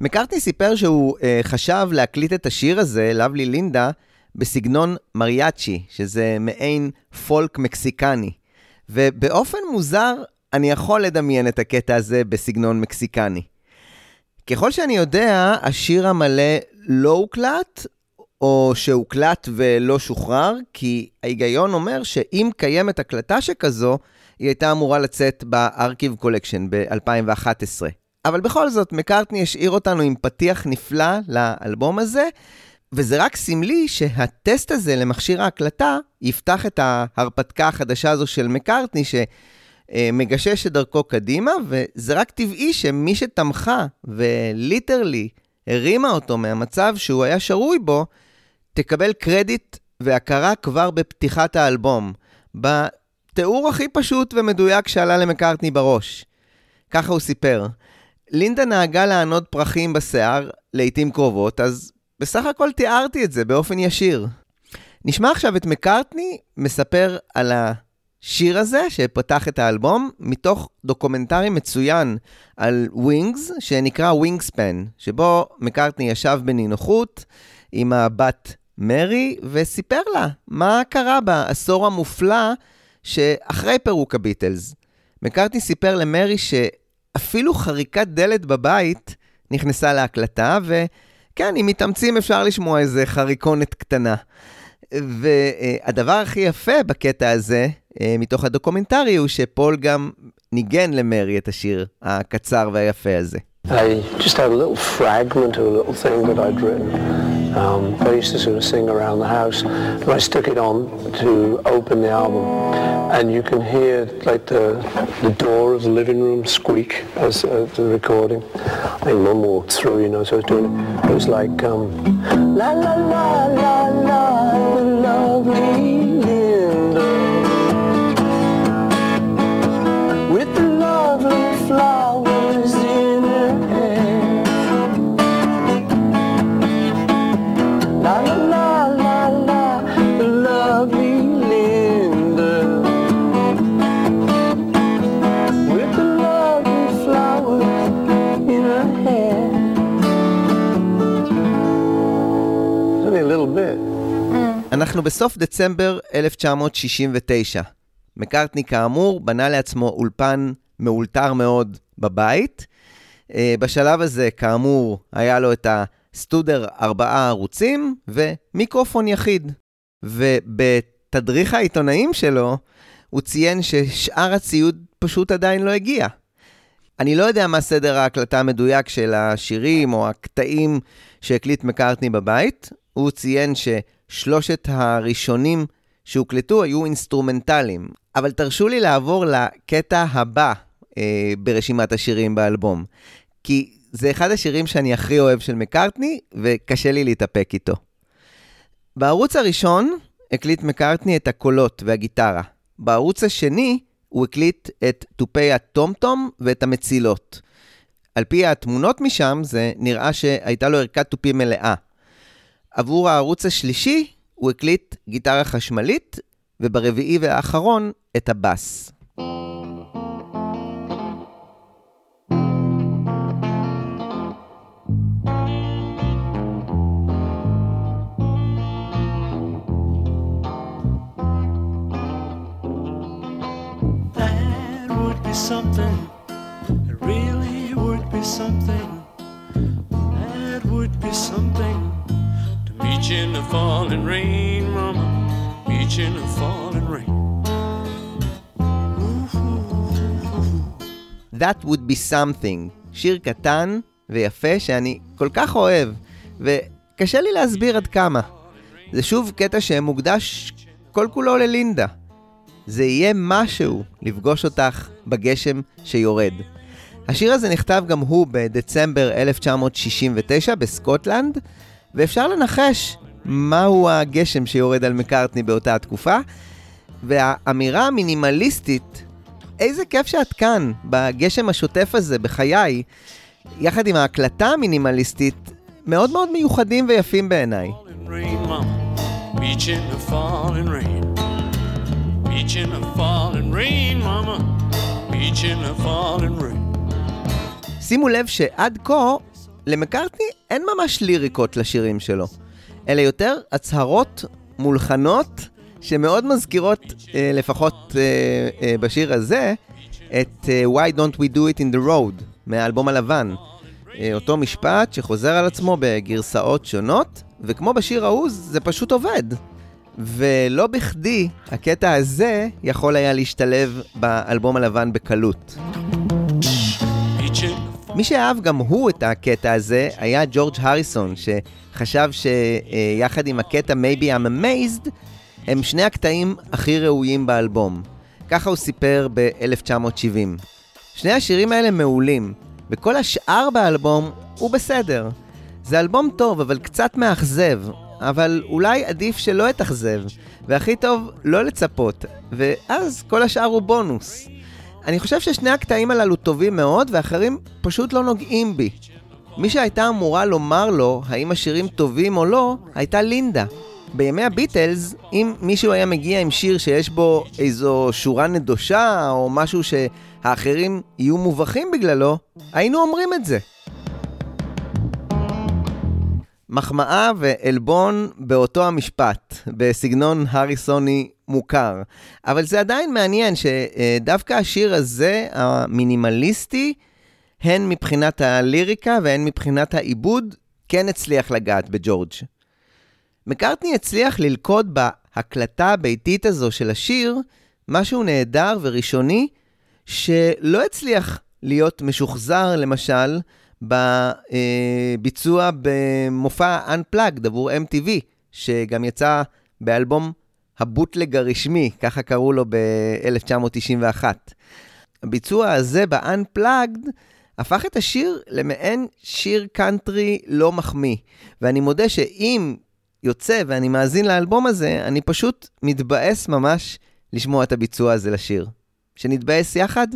מקארטני סיפר שהוא אה, חשב להקליט את השיר הזה, Lovely Linda, בסגנון מריאצ'י, שזה מעין פולק מקסיקני. ובאופן מוזר, אני יכול לדמיין את הקטע הזה בסגנון מקסיקני. ככל שאני יודע, השיר המלא לא הוקלט, או שהוקלט ולא שוחרר, כי ההיגיון אומר שאם קיימת הקלטה שכזו, היא הייתה אמורה לצאת ב Archive Collection ב-2011. אבל בכל זאת, מקארטני השאיר אותנו עם פתיח נפלא לאלבום הזה, וזה רק סמלי שהטסט הזה למכשיר ההקלטה יפתח את ההרפתקה החדשה הזו של מקארטני, שמגשש את דרכו קדימה, וזה רק טבעי שמי שתמכה וליטרלי הרימה אותו מהמצב שהוא היה שרוי בו, תקבל קרדיט והכרה כבר בפתיחת האלבום, בתיאור הכי פשוט ומדויק שעלה למקארטני בראש. ככה הוא סיפר. לינדה נהגה לענוד פרחים בשיער לעיתים קרובות, אז בסך הכל תיארתי את זה באופן ישיר. נשמע עכשיו את מקארטני מספר על השיר הזה שפתח את האלבום, מתוך דוקומנטרי מצוין על ווינגס, שנקרא Wingspan, שבו מקארטני ישב בנינוחות עם הבת מרי, וסיפר לה מה קרה בעשור המופלא שאחרי פירוק הביטלס. מקארטני סיפר למרי שאפילו חריקת דלת בבית נכנסה להקלטה, וכן, אם מתאמצים אפשר לשמוע איזה חריקונת קטנה. והדבר הכי יפה בקטע הזה, מתוך הדוקומנטרי, הוא שפול גם ניגן למרי את השיר הקצר והיפה הזה.
I just had a little fragment of a little thing that I'd written. Um, I used to sort of sing around the house, and I stuck it on to open the album, and you can hear like the the door of the living room squeak as uh, the recording. I think Mum walked through, you know, so I was doing it. It was like um, la la la la la, the lovely
אנחנו בסוף דצמבר 1969. מקארטני כאמור בנה לעצמו אולפן מאולתר מאוד בבית. אה, בשלב הזה, כאמור, היה לו את הסטודר ארבעה ערוצים ומיקרופון יחיד. ובתדריך העיתונאים שלו, הוא ציין ששאר הציוד פשוט עדיין לא הגיע. אני לא יודע מה סדר ההקלטה המדויק של השירים או הקטעים שהקליט מקארטני בבית. הוא ציין ששלושת הראשונים שהוקלטו היו אינסטרומנטליים. אבל תרשו לי לעבור לקטע הבא אה, ברשימת השירים באלבום. כי זה אחד השירים שאני הכי אוהב של מקארטני, וקשה לי להתאפק איתו. בערוץ הראשון הקליט מקארטני את הקולות והגיטרה. בערוץ השני הוא הקליט את תופי הטומטום ואת המצילות. על פי התמונות משם, זה נראה שהייתה לו ערכת תופים מלאה. עבור הערוץ השלישי, הוא הקליט גיטרה חשמלית, וברביעי והאחרון, את הבאס.
Something. It really would be something. That would be something. You in the falling rain, mama. You in the falling rain.
That would be something. שיר קטן ויפה שאני כל כך אוהב, וקשה לי להסביר עד כמה. זה שוב קטע שמוקדש כל כולו ללינדה. זה יהיה משהו לפגוש אותך בגשם שיורד. השיר הזה נכתב גם הוא בדצמבר 1969 בסקוטלנד, ואפשר לנחש מהו הגשם שיורד על מקארטני באותה התקופה, והאמירה המינימליסטית, איזה כיף שאת כאן, בגשם השוטף הזה, בחיי, יחד עם ההקלטה המינימליסטית, מאוד מאוד מיוחדים ויפים בעיניי. שימו לב שעד כה, למקארטני אין ממש ליריקות לשירים שלו. אלה יותר הצהרות מולחנות שמאוד מזכירות, אה, לפחות אה, אה, בשיר הזה, את אה, Why Don't We Do It in the Road מהאלבום הלבן. אה, אותו משפט שחוזר על עצמו בגרסאות שונות, וכמו בשיר ההוא, זה פשוט עובד. ולא בכדי, הקטע הזה יכול היה להשתלב באלבום הלבן בקלות. מי שאהב גם הוא את הקטע הזה היה ג'ורג' הריסון, שחשב שיחד עם הקטע Maybe I'm Amazed, הם שני הקטעים הכי ראויים באלבום. ככה הוא סיפר ב-1970. שני השירים האלה מעולים, וכל השאר באלבום הוא בסדר. זה אלבום טוב, אבל קצת מאכזב, אבל אולי עדיף שלא אתאכזב, והכי טוב לא לצפות, ואז כל השאר הוא בונוס. אני חושב ששני הקטעים הללו טובים מאוד, ואחרים פשוט לא נוגעים בי. מי שהייתה אמורה לומר לו האם השירים טובים או לא, הייתה לינדה. בימי הביטלס, אם מישהו היה מגיע עם שיר שיש בו איזו שורה נדושה, או משהו שהאחרים יהיו מובכים בגללו, היינו אומרים את זה. מחמאה ועלבון באותו המשפט, בסגנון הריסוני מוכר. אבל זה עדיין מעניין שדווקא השיר הזה, המינימליסטי, הן מבחינת הליריקה והן מבחינת העיבוד, כן הצליח לגעת בג'ורג'. מקארטני הצליח ללכוד בהקלטה הביתית הזו של השיר משהו נהדר וראשוני, שלא הצליח להיות משוחזר, למשל, בביצוע במופע Unplugged עבור MTV, שגם יצא באלבום הבוטלג הרשמי, ככה קראו לו ב-1991. הביצוע הזה ב-Unplugged הפך את השיר למעין שיר קאנטרי לא מחמיא. ואני מודה שאם יוצא ואני מאזין לאלבום הזה, אני פשוט מתבאס ממש לשמוע את הביצוע הזה לשיר. שנתבאס יחד?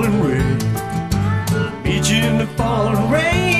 falling rain. You in the falling rain.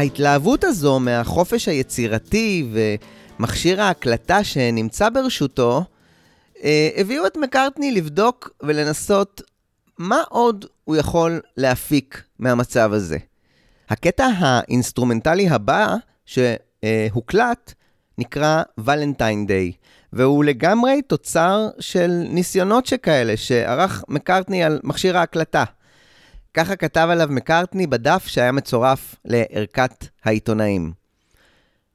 ההתלהבות הזו מהחופש היצירתי ומכשיר ההקלטה שנמצא ברשותו, אה, הביאו את מקארטני לבדוק ולנסות מה עוד הוא יכול להפיק מהמצב הזה. הקטע האינסטרומנטלי הבא שהוקלט נקרא Valentine Day, והוא לגמרי תוצר של ניסיונות שכאלה שערך מקארטני על מכשיר ההקלטה. ככה כתב עליו מקארטני בדף שהיה מצורף לערכת העיתונאים.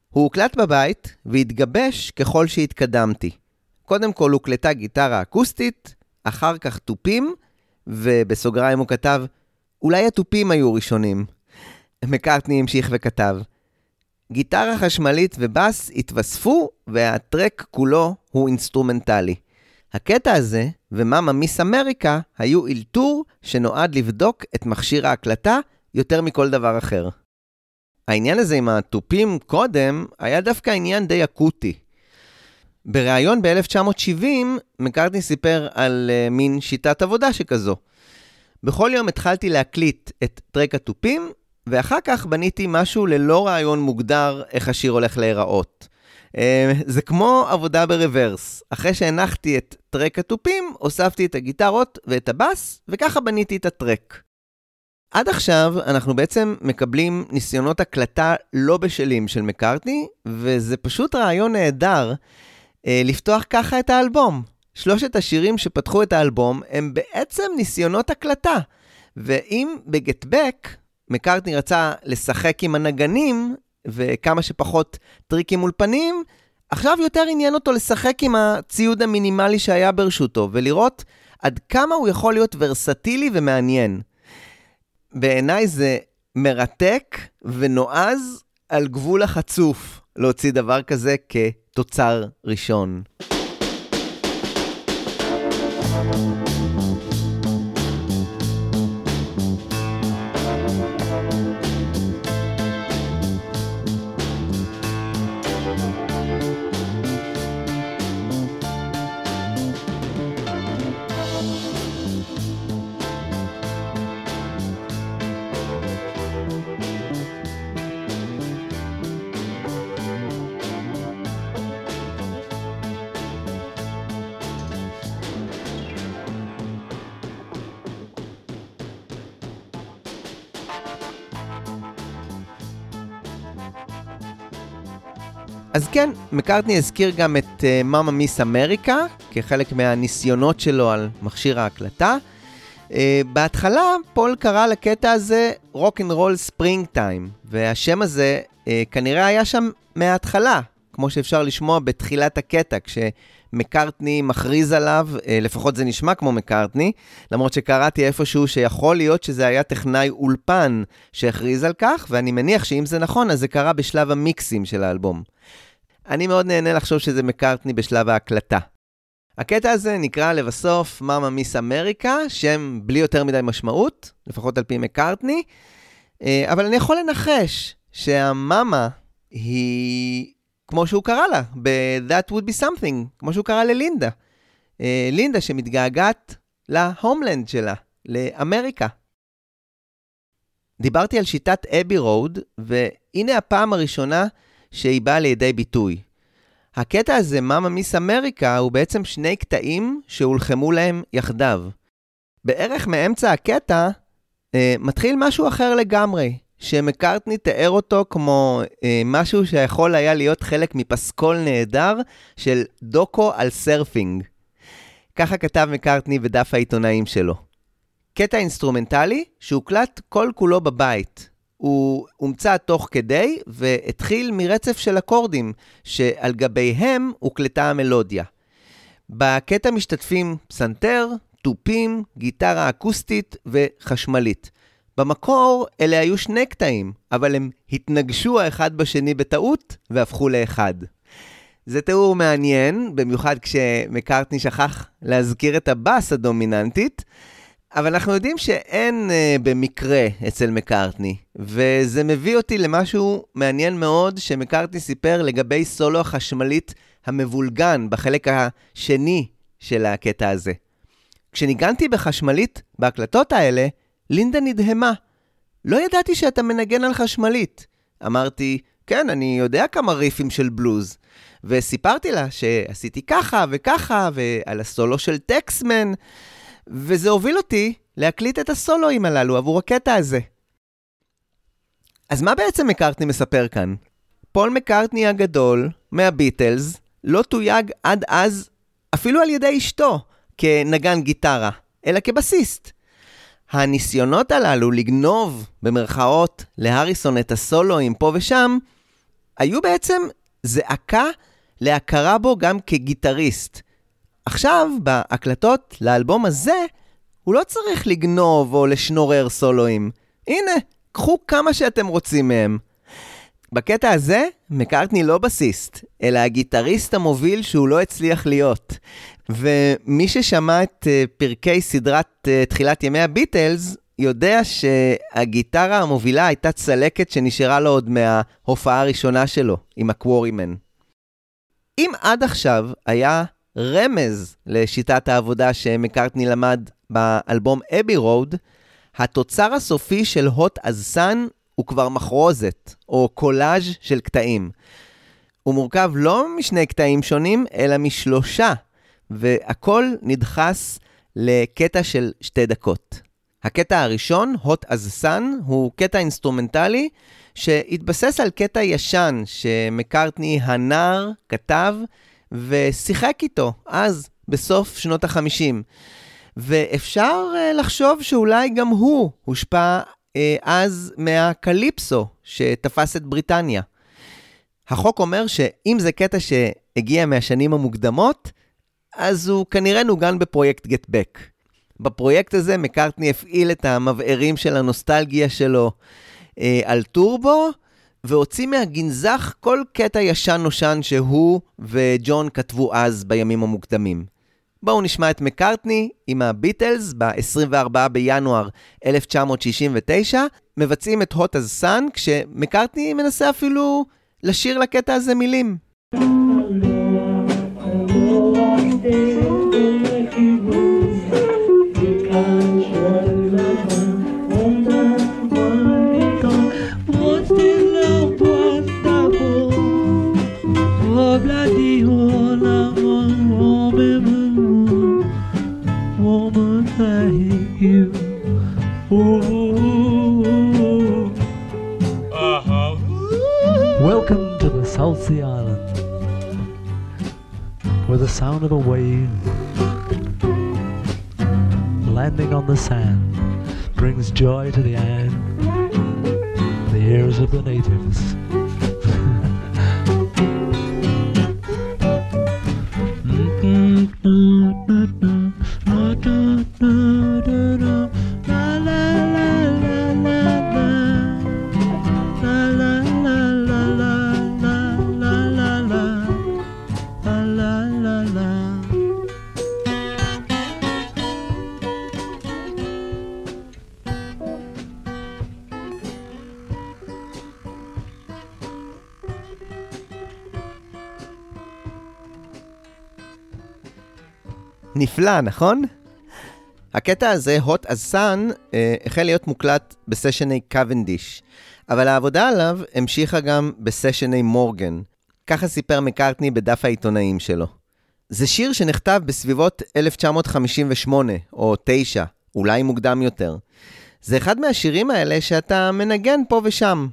הוא הוקלט בבית והתגבש ככל שהתקדמתי. קודם כל הוקלטה גיטרה אקוסטית, אחר כך תופים, ובסוגריים הוא כתב, אולי התופים היו ראשונים. מקארטני המשיך וכתב, גיטרה חשמלית ובאס התווספו, והטרק כולו הוא אינסטרומנטלי. הקטע הזה ומאמה מיס אמריקה היו אלתור שנועד לבדוק את מכשיר ההקלטה יותר מכל דבר אחר. העניין הזה עם התופים קודם היה דווקא עניין די אקוטי. בריאיון ב-1970, מקארטני סיפר על uh, מין שיטת עבודה שכזו. בכל יום התחלתי להקליט את טרק התופים, ואחר כך בניתי משהו ללא רעיון מוגדר איך השיר הולך להיראות. Uh, זה כמו עבודה ברוורס. אחרי שהנחתי את טרק התופים, הוספתי את הגיטרות ואת הבאס, וככה בניתי את הטרק. עד עכשיו אנחנו בעצם מקבלים ניסיונות הקלטה לא בשלים של מקארטני, וזה פשוט רעיון נהדר אה, לפתוח ככה את האלבום. שלושת השירים שפתחו את האלבום הם בעצם ניסיונות הקלטה. ואם בגט בק, מקארטני רצה לשחק עם הנגנים וכמה שפחות טריקים אולפניים, עכשיו יותר עניין אותו לשחק עם הציוד המינימלי שהיה ברשותו, ולראות עד כמה הוא יכול להיות ורסטילי ומעניין. בעיניי זה מרתק ונועז על גבול החצוף להוציא דבר כזה כתוצר ראשון. אז כן, מקארטני הזכיר גם את Momma Miss America, כחלק מהניסיונות שלו על מכשיר ההקלטה. Uh, בהתחלה פול קרא לקטע הזה Rock and Roll Springtime, והשם הזה uh, כנראה היה שם מההתחלה, כמו שאפשר לשמוע בתחילת הקטע, כשמקארטני מכריז עליו, uh, לפחות זה נשמע כמו מקארטני, למרות שקראתי איפשהו שיכול להיות שזה היה טכנאי אולפן שהכריז על כך, ואני מניח שאם זה נכון, אז זה קרה בשלב המיקסים של האלבום. אני מאוד נהנה לחשוב שזה מקארטני בשלב ההקלטה. הקטע הזה נקרא לבסוף מאמה מיס אמריקה, שם בלי יותר מדי משמעות, לפחות על פי מקארטני, אה, אבל אני יכול לנחש שהמאמה היא כמו שהוא קרא לה, ב-That would be something, כמו שהוא קרא ללינדה. אה, לינדה שמתגעגעת להומלנד שלה, לאמריקה. דיברתי על שיטת אבי רוד, והנה הפעם הראשונה שהיא באה לידי ביטוי. הקטע הזה, מאמה מיס אמריקה, הוא בעצם שני קטעים שהולחמו להם יחדיו. בערך מאמצע הקטע, אה, מתחיל משהו אחר לגמרי, שמקארטני תיאר אותו כמו אה, משהו שיכול היה להיות חלק מפסקול נהדר של דוקו על סרפינג. ככה כתב מקארטני בדף העיתונאים שלו. קטע אינסטרומנטלי שהוקלט כל כולו בבית, הוא הומצא תוך כדי והתחיל מרצף של אקורדים שעל גביהם הוקלטה המלודיה. בקטע משתתפים פסנתר, תופים, גיטרה אקוסטית וחשמלית. במקור אלה היו שני קטעים, אבל הם התנגשו האחד בשני בטעות והפכו לאחד. זה תיאור מעניין, במיוחד כשמקארטני שכח להזכיר את הבאס הדומיננטית, אבל אנחנו יודעים שאין uh, במקרה אצל מקארטני, וזה מביא אותי למשהו מעניין מאוד שמקארטני סיפר לגבי סולו החשמלית המבולגן בחלק השני של הקטע הזה. כשניגנתי בחשמלית בהקלטות האלה, לינדה נדהמה. לא ידעתי שאתה מנגן על חשמלית. אמרתי, כן, אני יודע כמה ריפים של בלוז. וסיפרתי לה שעשיתי ככה וככה, ועל הסולו של טקסמן. וזה הוביל אותי להקליט את הסולואים הללו עבור הקטע הזה. אז מה בעצם מקארטני מספר כאן? פול מקארטני הגדול, מהביטלס, לא תויג עד אז אפילו על ידי אשתו כנגן גיטרה, אלא כבסיסט. הניסיונות הללו לגנוב, במרכאות, להריסון את הסולואים פה ושם, היו בעצם זעקה להכרה בו גם כגיטריסט. עכשיו, בהקלטות לאלבום הזה, הוא לא צריך לגנוב או לשנורר סולואים. הנה, קחו כמה שאתם רוצים מהם. בקטע הזה, מקארטני לא בסיסט, אלא הגיטריסט המוביל שהוא לא הצליח להיות. ומי ששמע את אה, פרקי סדרת אה, תחילת ימי הביטלס, יודע שהגיטרה המובילה הייתה צלקת שנשארה לו עוד מההופעה הראשונה שלו, עם הקוורימן. אם עד עכשיו היה רמז לשיטת העבודה שמקארטני למד באלבום אבי רוד, התוצר הסופי של הוט אזסן הוא כבר מחרוזת, או קולאז' של קטעים. הוא מורכב לא משני קטעים שונים, אלא משלושה, והכל נדחס לקטע של שתי דקות. הקטע הראשון, as Sun, הוא קטע אינסטרומנטלי שהתבסס על קטע ישן שמקארטני הנער כתב ושיחק איתו אז, בסוף שנות ה-50. ואפשר uh, לחשוב שאולי גם הוא הושפע uh, אז מהקליפסו שתפס את בריטניה. החוק אומר שאם זה קטע שהגיע מהשנים המוקדמות, אז הוא כנראה נוגן בפרויקט Back. בפרויקט הזה מקארטני הפעיל את המבערים של הנוסטלגיה שלו אה, על טורבו, והוציא מהגנזך כל קטע ישן נושן שהוא וג'ון כתבו אז בימים המוקדמים. בואו נשמע את מקארטני עם הביטלס ב-24 בינואר 1969, מבצעים את Hot as Sun, כשמקארטני מנסה אפילו לשיר לקטע הזה מילים.
Welcome to Sea Island, where the sound of a wave landing on the sand brings joy to the the ears of the natives.
נפלא, נכון? הקטע הזה, Hot as Sun, אה, החל להיות מוקלט בסשני קוונדיש, אבל העבודה עליו המשיכה גם בסשני מורגן. ככה סיפר מקארטני בדף העיתונאים שלו. זה שיר שנכתב בסביבות 1958 או 9, אולי מוקדם יותר. זה אחד מהשירים האלה שאתה מנגן פה ושם.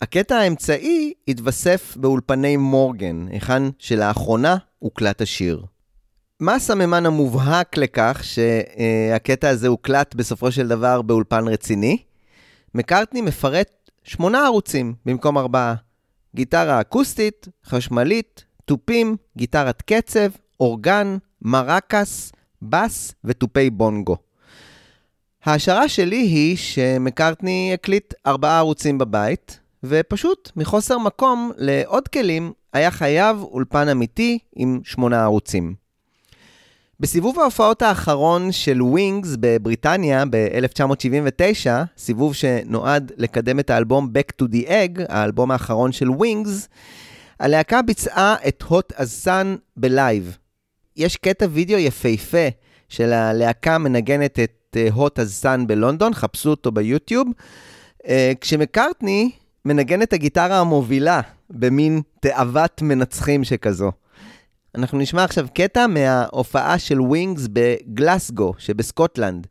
הקטע האמצעי התווסף באולפני מורגן, היכן שלאחרונה הוקלט השיר. מה הסממן המובהק לכך שהקטע הזה הוקלט בסופו של דבר באולפן רציני? מקארטני מפרט שמונה ערוצים במקום ארבעה. גיטרה אקוסטית, חשמלית, תופים, גיטרת קצב, אורגן, מרקס, בס ותופי בונגו. ההשערה שלי היא שמקארטני הקליט ארבעה ערוצים בבית, ופשוט מחוסר מקום לעוד כלים היה חייב אולפן אמיתי עם שמונה ערוצים. בסיבוב ההופעות האחרון של ווינגס בבריטניה ב-1979, סיבוב שנועד לקדם את האלבום Back to the Egg, האלבום האחרון של ווינגס, הלהקה ביצעה את Hot as Sun בלייב. יש קטע וידאו יפהפה של הלהקה מנגנת את Hot as Sun בלונדון, חפשו אותו ביוטיוב, אה, כשמקארטני מנגן את הגיטרה המובילה במין תאוות מנצחים שכזו. אנחנו נשמע עכשיו קטע מההופעה של ווינגס בגלסגו שבסקוטלנד,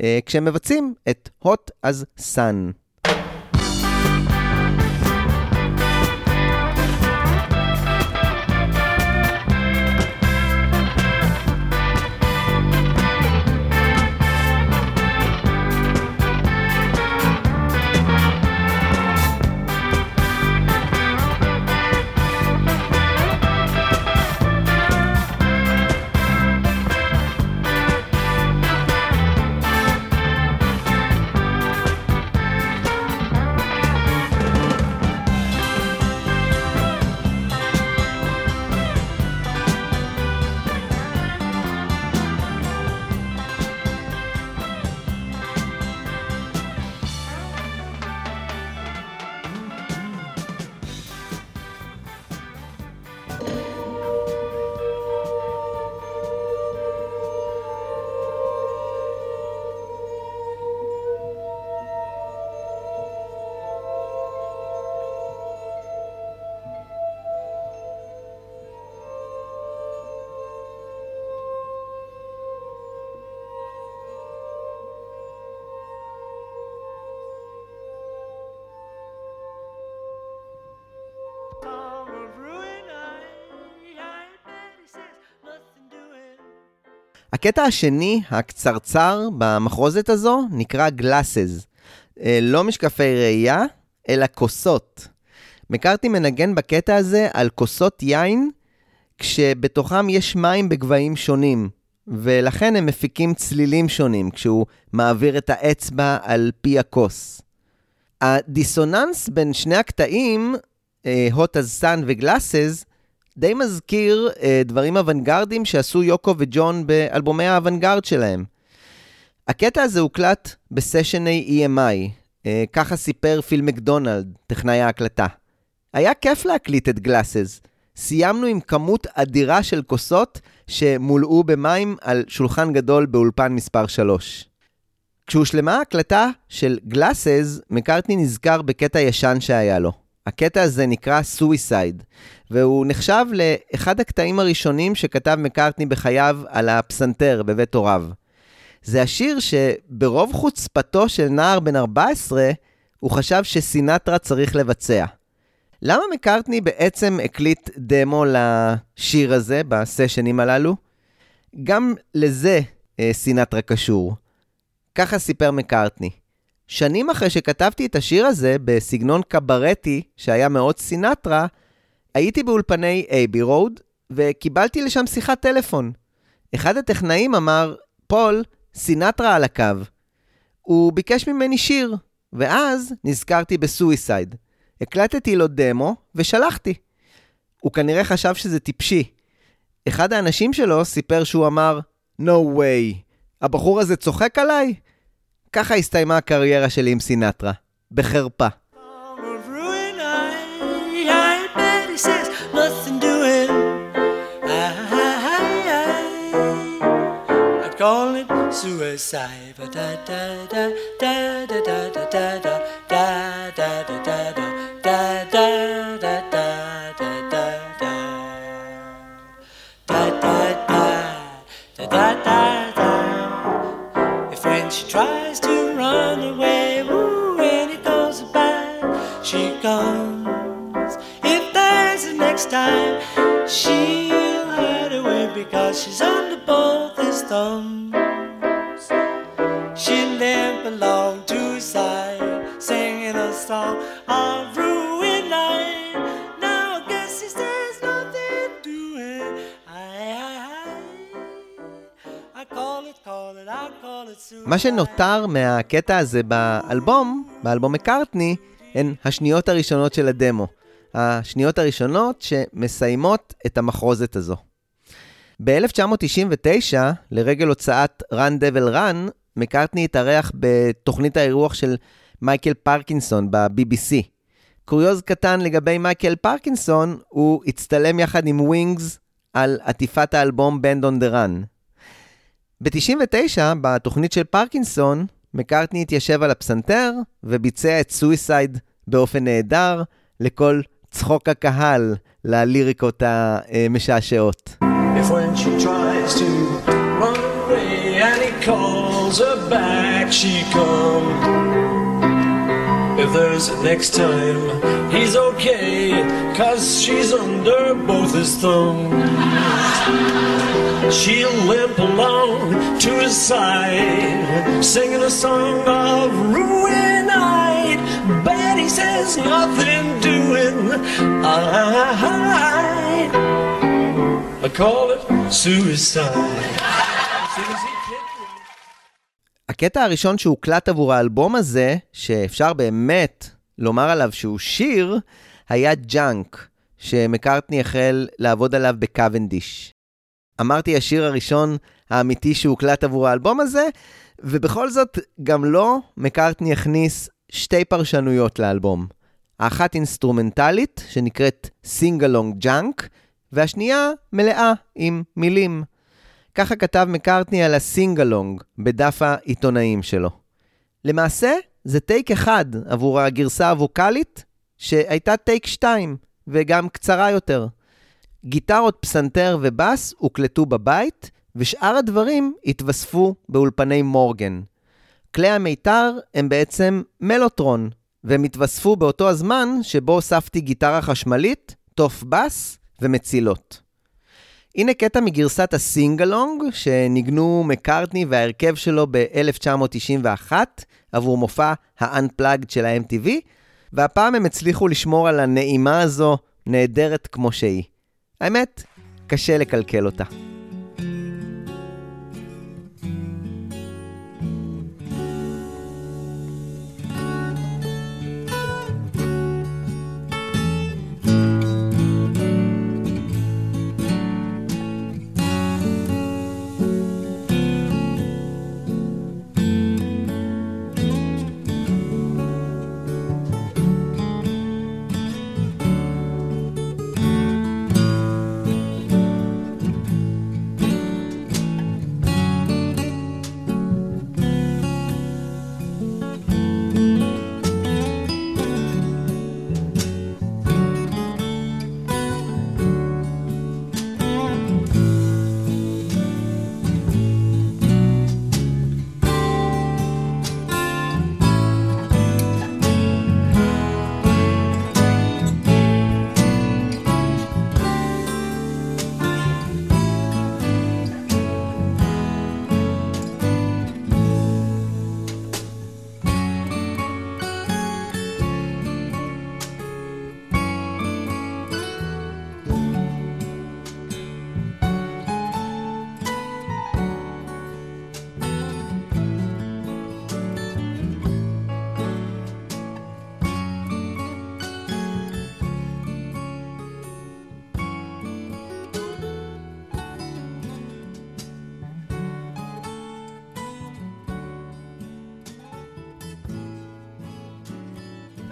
אה, כשהם מבצעים את Hot as Sun. הקטע השני, הקצרצר, במחרוזת הזו, נקרא Glasses. אה, לא משקפי ראייה, אלא כוסות. מקארתי מנגן בקטע הזה על כוסות יין, כשבתוכם יש מים בגבהים שונים, ולכן הם מפיקים צלילים שונים כשהוא מעביר את האצבע על פי הכוס. הדיסוננס בין שני הקטעים, הוט אז סאן וגלאסס, די מזכיר אה, דברים אוונגרדים שעשו יוקו וג'ון באלבומי האוונגרד שלהם. הקטע הזה הוקלט בסשני EMI, אה, ככה סיפר פיל מקדונלד, טכנאי ההקלטה. היה כיף להקליט את גלאסס. סיימנו עם כמות אדירה של כוסות שמולאו במים על שולחן גדול באולפן מספר 3. כשהושלמה ההקלטה של גלאסס, מקארטני נזכר בקטע ישן שהיה לו. הקטע הזה נקרא Suicide, והוא נחשב לאחד הקטעים הראשונים שכתב מקארטני בחייו על הפסנתר בבית הוריו. זה השיר שברוב חוצפתו של נער בן 14, הוא חשב שסינטרה צריך לבצע. למה מקארטני בעצם הקליט דמו לשיר הזה בסשנים הללו? גם לזה אה, סינטרה קשור. ככה סיפר מקארטני. שנים אחרי שכתבתי את השיר הזה בסגנון קברטי, שהיה מאוד סינטרה, הייתי באולפני אייבי רוד, וקיבלתי לשם שיחת טלפון. אחד הטכנאים אמר, פול, סינטרה על הקו. הוא ביקש ממני שיר, ואז נזכרתי ב Suicide. הקלטתי לו דמו ושלחתי. הוא כנראה חשב שזה טיפשי. אחד האנשים שלו סיפר שהוא אמר, No way, הבחור הזה צוחק עליי? ככה הסתיימה הקריירה שלי עם סינטרה. בחרפה.
Call it suicide. Da da da da da da da da da da she tries to run away, ooh, and it goes back, she comes. If there's a next time,
מה שנותר מהקטע הזה באלבום, באלבום מקארטני, הן השניות הראשונות של הדמו. השניות הראשונות שמסיימות את המחרוזת הזו. ב-1999, לרגל הוצאת Run Devil Run, מקארטני התארח בתוכנית האירוח של מייקל פרקינסון ב-BBC. קוריוז קטן לגבי מייקל פרקינסון, הוא הצטלם יחד עם ווינגס על עטיפת האלבום Band on the Run. ב-99, בתוכנית של פרקינסון, מקארטני התיישב על הפסנתר וביצע את סוויסייד באופן נהדר לכל צחוק הקהל לליריקות המשעשעות.
If there's next time, he's okay, cause she's under both his thumbs. She'll limp along to his side, singing a song of ruin night. Betty says nothing doing. I, I call it suicide.
הקטע הראשון שהוקלט עבור האלבום הזה, שאפשר באמת לומר עליו שהוא שיר, היה Junk, שמקארטני החל לעבוד עליו בקוונדיש. אמרתי השיר הראשון האמיתי שהוקלט עבור האלבום הזה, ובכל זאת, גם לו מקארטני הכניס שתי פרשנויות לאלבום. האחת אינסטרומנטלית, שנקראת Singalong Junk, והשנייה מלאה עם מילים. ככה כתב מקארטני על ה Singalong בדף העיתונאים שלו. למעשה, זה טייק אחד עבור הגרסה הווקאלית, שהייתה טייק שתיים, וגם קצרה יותר. גיטרות, פסנתר ובאס הוקלטו בבית, ושאר הדברים התווספו באולפני מורגן. כלי המיתר הם בעצם מלוטרון, והם התווספו באותו הזמן שבו הוספתי גיטרה חשמלית, תוף בס ומצילות. הנה קטע מגרסת ה Singalong, שניגנו מקארטני וההרכב שלו ב-1991 עבור מופע ה-Unplugged של ה-MTV, והפעם הם הצליחו לשמור על הנעימה הזו נהדרת כמו שהיא. האמת, קשה לקלקל אותה.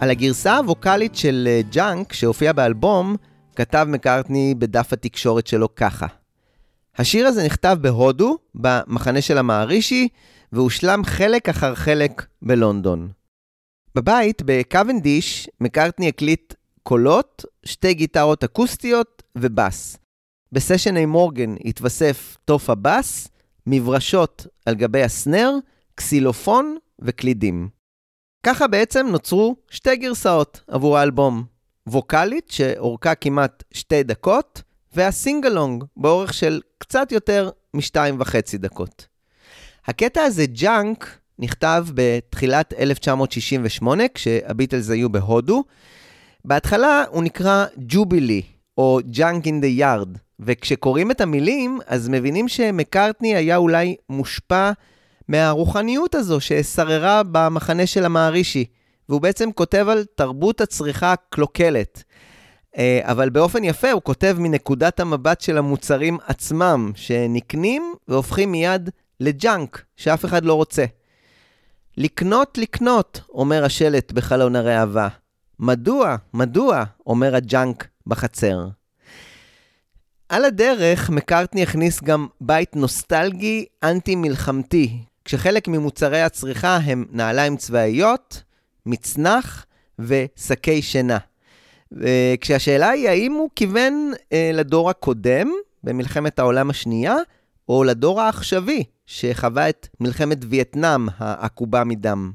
על הגרסה הווקאלית של Junk שהופיעה באלבום, כתב מקארטני בדף התקשורת שלו ככה: השיר הזה נכתב בהודו, במחנה של המהרישי, והושלם חלק אחר חלק בלונדון. בבית, בקוונדיש, מקארטני הקליט קולות, שתי גיטרות אקוסטיות ובס. בסשני מורגן התווסף תוף הבס, מברשות על גבי ה snare, קסילופון וקלידים. ככה בעצם נוצרו שתי גרסאות עבור האלבום. ווקאלית, שאורכה כמעט שתי דקות, וה Singalong, באורך של קצת יותר משתיים וחצי דקות. הקטע הזה, Junk, נכתב בתחילת 1968, כשהביטלס היו בהודו. בהתחלה הוא נקרא Jubilee, או Junk in the Yard, וכשקוראים את המילים, אז מבינים שמקארטני היה אולי מושפע מהרוחניות הזו ששררה במחנה של המהרישי, והוא בעצם כותב על תרבות הצריכה הקלוקלת. אה, אבל באופן יפה הוא כותב מנקודת המבט של המוצרים עצמם, שנקנים והופכים מיד לג'אנק, שאף אחד לא רוצה. לקנות, לקנות, אומר השלט בחלון הראווה. מדוע, מדוע, אומר הג'אנק בחצר. על הדרך, מקארטני הכניס גם בית נוסטלגי אנטי-מלחמתי, כשחלק ממוצרי הצריכה הם נעליים צבאיות, מצנח ושקי שינה. כשהשאלה היא האם הוא כיוון אה, לדור הקודם, במלחמת העולם השנייה, או לדור העכשווי, שחווה את מלחמת וייטנאם העקובה מדם.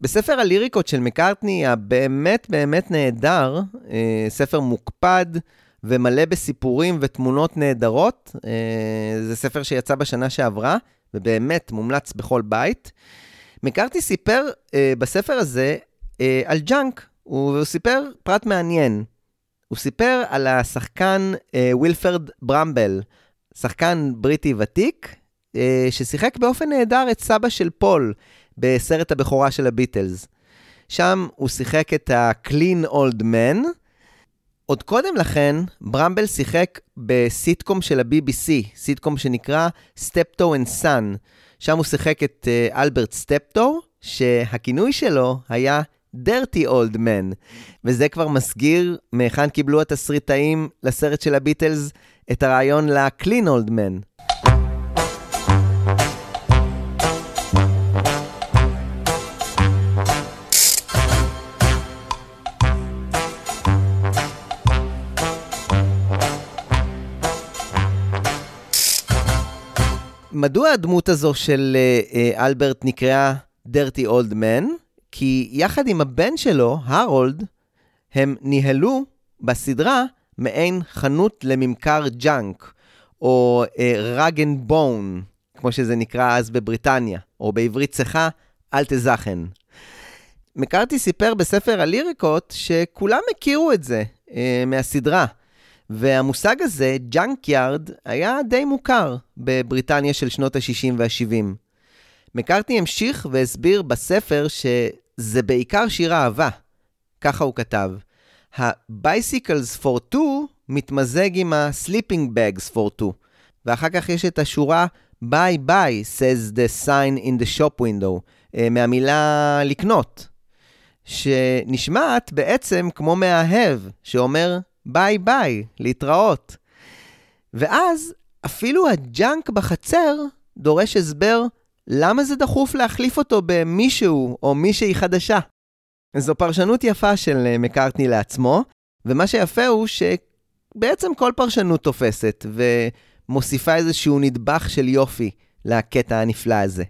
בספר הליריקות של מקארטני, הבאמת באמת נהדר, אה, ספר מוקפד ומלא בסיפורים ותמונות נהדרות, אה, זה ספר שיצא בשנה שעברה, ובאמת מומלץ בכל בית. מקארטני סיפר אה, בספר הזה אה, על ג'אנק, הוא, הוא סיפר פרט מעניין. הוא סיפר על השחקן אה, ווילפרד ברמבל, שחקן בריטי ותיק, אה, ששיחק באופן נהדר את סבא של פול בסרט הבכורה של הביטלס. שם הוא שיחק את ה-Clean Old Man, עוד קודם לכן, ברמבל שיחק בסיטקום של ה-BBC, סיטקום שנקרא Steptoe and Son. שם הוא שיחק את אה, אלברט סטפטו, שהכינוי שלו היה Dirty Old Man, וזה כבר מסגיר מהיכן קיבלו התסריטאים לסרט של הביטלס את הרעיון ל-Clean Old Man. מדוע הדמות הזו של אה, אלברט נקראה Dirty Old Man? כי יחד עם הבן שלו, הרולד, הם ניהלו בסדרה מעין חנות לממכר ג'אנק, או rag and bone, כמו שזה נקרא אז בבריטניה, או בעברית צחה, אלטע זאכן. מקארטני סיפר בספר הליריקות שכולם הכירו את זה אה, מהסדרה. והמושג הזה, junkyard, היה די מוכר בבריטניה של שנות ה-60 וה-70. מקארטני המשיך והסביר בספר שזה בעיקר שיר אהבה. ככה הוא כתב. ה-Bicycles for two מתמזג עם ה-Sleeping Bags for two. ואחר כך יש את השורה buy, buy, says the sign in the shop window, אה, מהמילה לקנות, שנשמעת בעצם כמו מאהב, שאומר ביי ביי, להתראות. ואז אפילו הג'אנק בחצר דורש הסבר למה זה דחוף להחליף אותו במישהו או מישהי חדשה. זו פרשנות יפה של אה, מקארטני לעצמו, ומה שיפה הוא שבעצם כל פרשנות תופסת ומוסיפה איזשהו נדבך של יופי לקטע הנפלא הזה.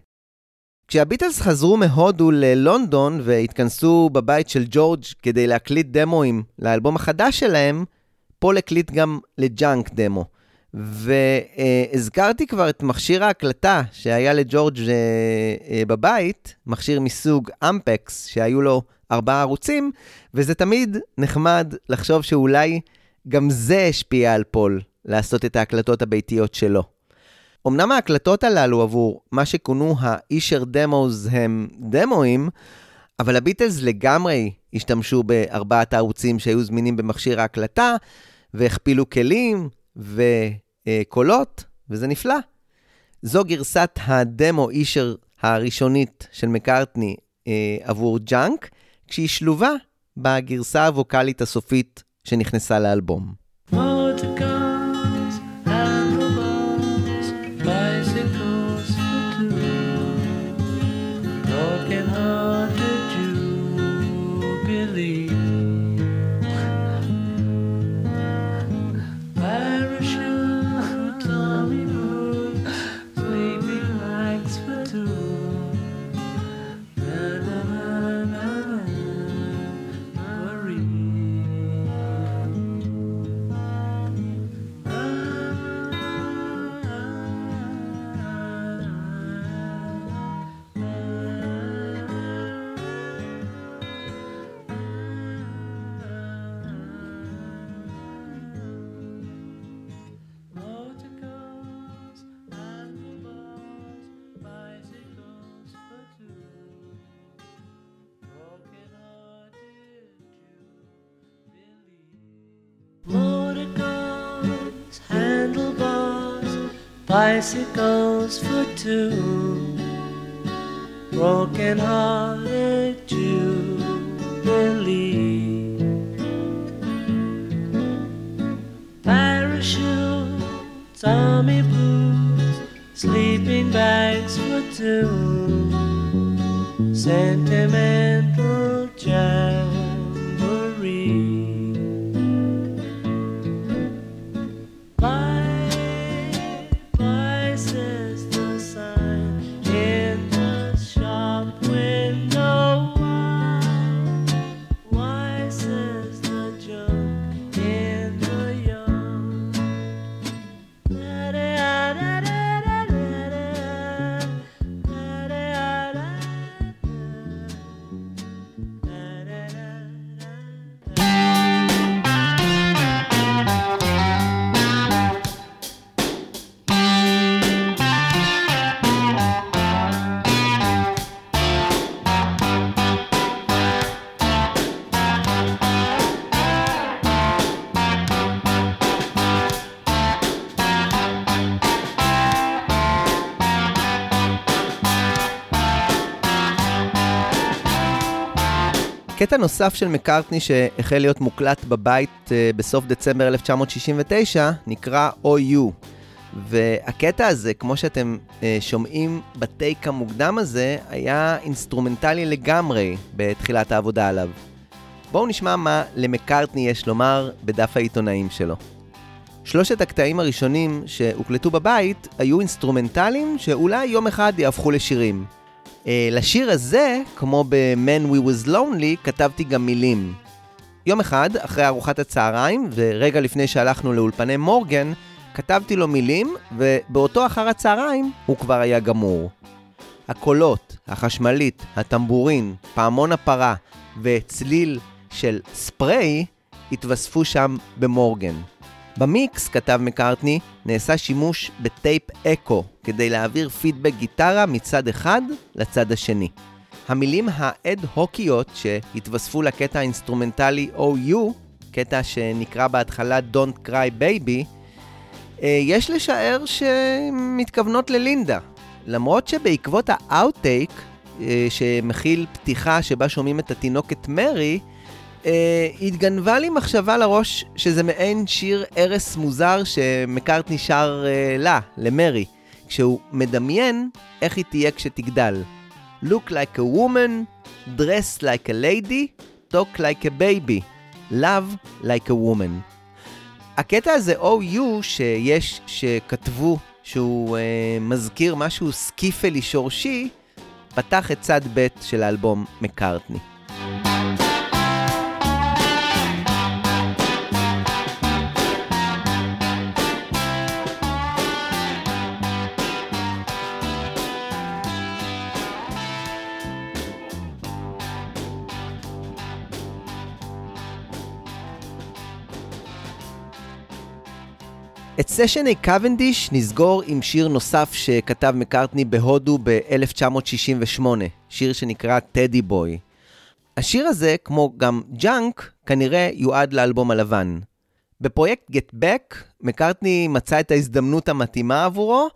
כשהביטלס חזרו מהודו ללונדון והתכנסו בבית של ג'ורג' כדי להקליט דמואים לאלבום החדש שלהם, פול הקליט גם לג'אנק דמו. והזכרתי כבר את מכשיר ההקלטה שהיה לג'ורג' אה, אה, בבית, מכשיר מסוג אמפקס, שהיו לו ארבעה ערוצים, וזה תמיד נחמד לחשוב שאולי גם זה השפיע על פול לעשות את ההקלטות הביתיות שלו. אמנם ההקלטות הללו עבור מה שכונו ה-Esher Demos הם דמואים, אבל הביטלס לגמרי השתמשו בארבעת הערוצים שהיו זמינים במכשיר ההקלטה, והכפילו כלים וקולות, וזה נפלא. זו גרסת הדמו אישר הראשונית של מקארטני אה, עבור ג'אנק, כשהיא שלובה בגרסה הווקאלית הסופית שנכנסה לאלבום.
Motorcars bicycles for two, broken-hearted jubilee. Parachutes, army boots, sleeping bags for two, sentimental jamboree.
קטע נוסף של מקארטני שהחל להיות מוקלט בבית אה, בסוף דצמבר 1969 נקרא OU. והקטע הזה, כמו שאתם אה, שומעים בטייק המוקדם הזה, היה אינסטרומנטלי לגמרי בתחילת העבודה עליו. בואו נשמע מה למקארטני יש לומר בדף העיתונאים שלו. שלושת הקטעים הראשונים שהוקלטו בבית היו אינסטרומנטליים שאולי יום אחד יהפכו לשירים. Uh, לשיר הזה, כמו ב-Man We Was Lonely, כתבתי גם מילים. יום אחד, אחרי ארוחת הצהריים, ורגע לפני שהלכנו לאולפני מורגן, כתבתי לו מילים, ובאותו אחר הצהריים הוא כבר היה גמור. הקולות, החשמלית, הטמבורין, פעמון הפרה וצליל של ספריי התווספו שם במורגן. במיקס, כתב מקארטני, נעשה שימוש בטייפ אקו כדי להעביר פידבק גיטרה מצד אחד לצד השני. המילים האד-הוקיות שהתווספו לקטע האינסטרומנטלי OU, קטע שנקרא בהתחלה Don't Cry Baby, אה, יש לשער שמתכוונות ללינדה. למרות שבעקבות ה outtake, אה, שמכיל פתיחה שבה שומעים את התינוקת מרי, אה, התגנבה לי מחשבה לראש שזה מעין שיר ערש מוזר שמקארטני שר לה, למרי, כשהוא מדמיין איך היא תהיה כשתגדל. look like a woman, dress like a lady, talk like a baby, love like a woman. הקטע הזה, OU, שיש, שכתבו שהוא אה, מזכיר משהו סקיפלי שורשי, פתח את צד ב' של האלבום מקארטני. את סשני קוונדיש נסגור עם שיר נוסף שכתב מקארטני בהודו ב-1968, שיר שנקרא Teddy Boy. השיר הזה, כמו גם ג'אנק, כנראה יועד לאלבום הלבן. בפרויקט Get Back, מקארטני מצא את ההזדמנות המתאימה עבורו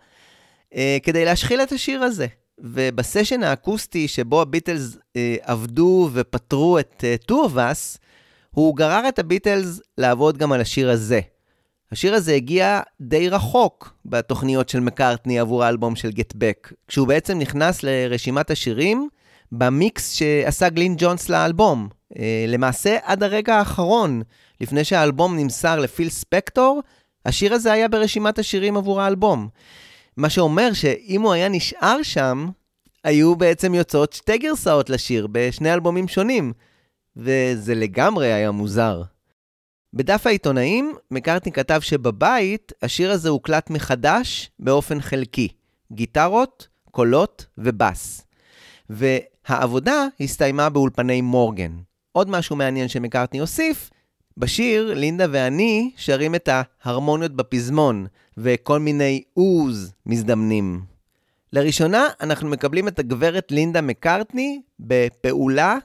אה, כדי להשחיל את השיר הזה. ובסשן האקוסטי שבו הביטלס אה, עבדו ופתרו את אה, Two of Us, הוא גרר את הביטלס לעבוד גם על השיר הזה. השיר הזה הגיע די רחוק בתוכניות של מקארטני עבור האלבום של גט בק, כשהוא בעצם נכנס לרשימת השירים במיקס שעשה גלין ג'ונס לאלבום. אה, למעשה, עד הרגע האחרון, לפני שהאלבום נמסר לפיל ספקטור, השיר הזה היה ברשימת השירים עבור האלבום. מה שאומר שאם הוא היה נשאר שם, היו בעצם יוצאות שתי גרסאות לשיר בשני אלבומים שונים, וזה לגמרי היה מוזר. בדף העיתונאים, מקארטני כתב שבבית השיר הזה הוקלט מחדש באופן חלקי. גיטרות, קולות ובס. והעבודה הסתיימה באולפני מורגן. עוד משהו מעניין שמקארטני הוסיף, בשיר לינדה ואני שרים את ההרמוניות בפזמון, וכל מיני עוז מזדמנים. לראשונה אנחנו מקבלים את הגברת לינדה מקארטני בפעולה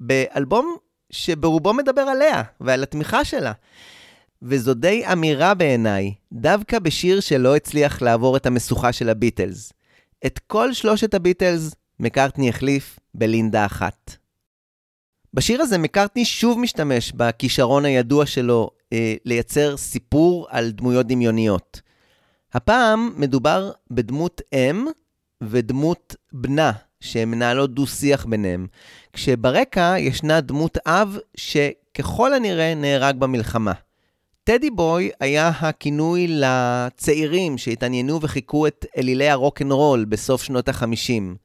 באלבום שברובו מדבר עליה ועל התמיכה שלה. וזו די אמירה בעיניי, דווקא בשיר שלא הצליח לעבור את המשוכה של הביטלס. את כל שלושת הביטלס מקארטני החליף בלינדה אחת. בשיר הזה מקארטני שוב משתמש בכישרון הידוע שלו אה, לייצר סיפור על דמויות דמיוניות. הפעם מדובר בדמות אם ודמות בנה, שהן מנהלות דו-שיח ביניהם, כשברקע ישנה דמות אב שככל הנראה נהרג במלחמה. טדי בוי היה הכינוי לצעירים שהתעניינו וחיכו את אלילי הרוקנרול בסוף שנות ה-50.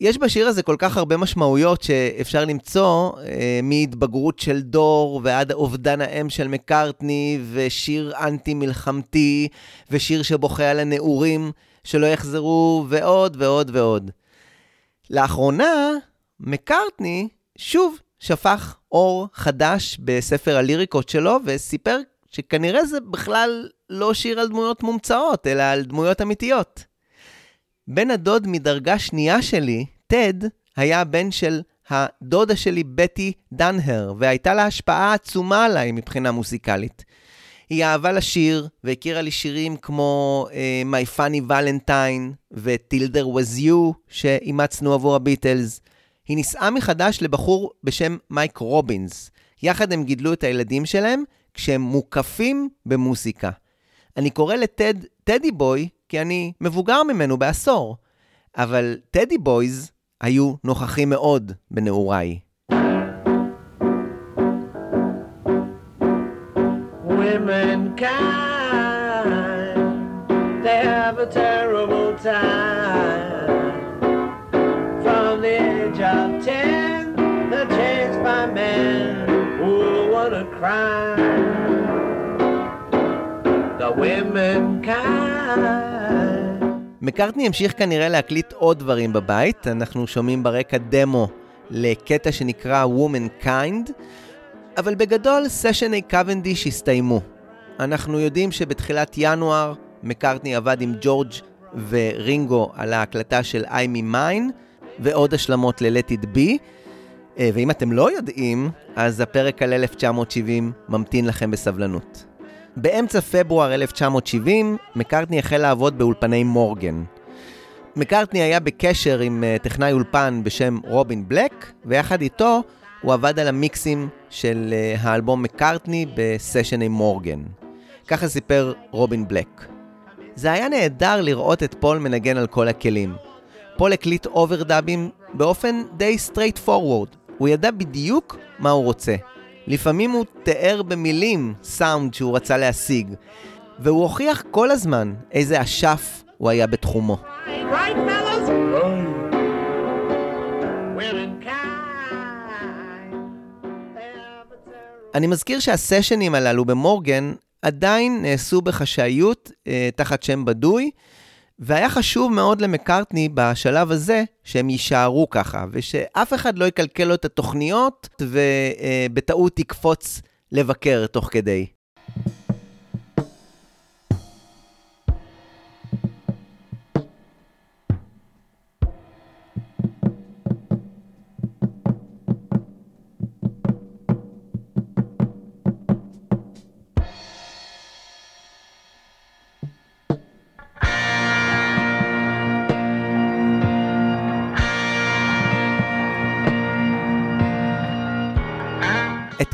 יש בשיר הזה כל כך הרבה משמעויות שאפשר למצוא, אה, מהתבגרות של דור ועד אובדן האם של מקארטני, ושיר אנטי-מלחמתי, ושיר שבוכה על הנעורים שלא יחזרו, ועוד ועוד ועוד. לאחרונה, מקארטני שוב שפך אור חדש בספר הליריקות שלו, וסיפר שכנראה זה בכלל לא שיר על דמויות מומצאות, אלא על דמויות אמיתיות. בן הדוד מדרגה שנייה שלי, טד, היה בן של הדודה שלי בטי דנהר, והייתה לה השפעה עצומה עליי מבחינה מוזיקלית. היא אהבה לשיר, והכירה לי שירים כמו uh, My Funny Valentine ו-Till There Was You, שאימצנו עבור הביטלס. היא נישאה מחדש לבחור בשם מייק רובינס. יחד הם גידלו את הילדים שלהם כשהם מוקפים במוסיקה. אני קורא לטד טדי בוי כי אני מבוגר ממנו בעשור, אבל טדי בויז היו נוכחים מאוד בנעוריי.
Womankind, they have a terrible time. From the age of ten, they're changed by men who crime. The womenkind.
מקארטני המשיך כנראה להקליט עוד דברים בבית, אנחנו שומעים ברקע דמו לקטע שנקרא Womankind, אבל בגדול סשני קוונדיש הסתיימו. אנחנו יודעים שבתחילת ינואר מקארטני עבד עם ג'ורג' ורינגו על ההקלטה של I Me Mine ועוד השלמות ל-Let It Be. אה, ואם אתם לא יודעים, אז הפרק על 1970 ממתין לכם בסבלנות. באמצע פברואר 1970, מקארטני החל לעבוד באולפני מורגן. מקארטני היה בקשר עם uh, טכנאי אולפן בשם רובין בלק, ויחד איתו הוא עבד על המיקסים של אה, האלבום מקארטני בסשני מורגן. ככה סיפר רובין בלק. זה היה נהדר לראות את פול מנגן על כל הכלים. פול הקליט אוברדאבים באופן די straightforward. הוא ידע בדיוק מה הוא רוצה. לפעמים הוא תיאר במילים סאונד שהוא רצה להשיג, והוא הוכיח כל הזמן איזה אשף הוא היה בתחומו.
Right,
אני מזכיר שהסשנים הללו במורגן עדיין נעשו בחשאיות אה, תחת שם בדוי, והיה חשוב מאוד למקארטני בשלב הזה שהם יישארו ככה, ושאף אחד לא יקלקל לו את התוכניות ובטעות יקפוץ לבקר תוך כדי.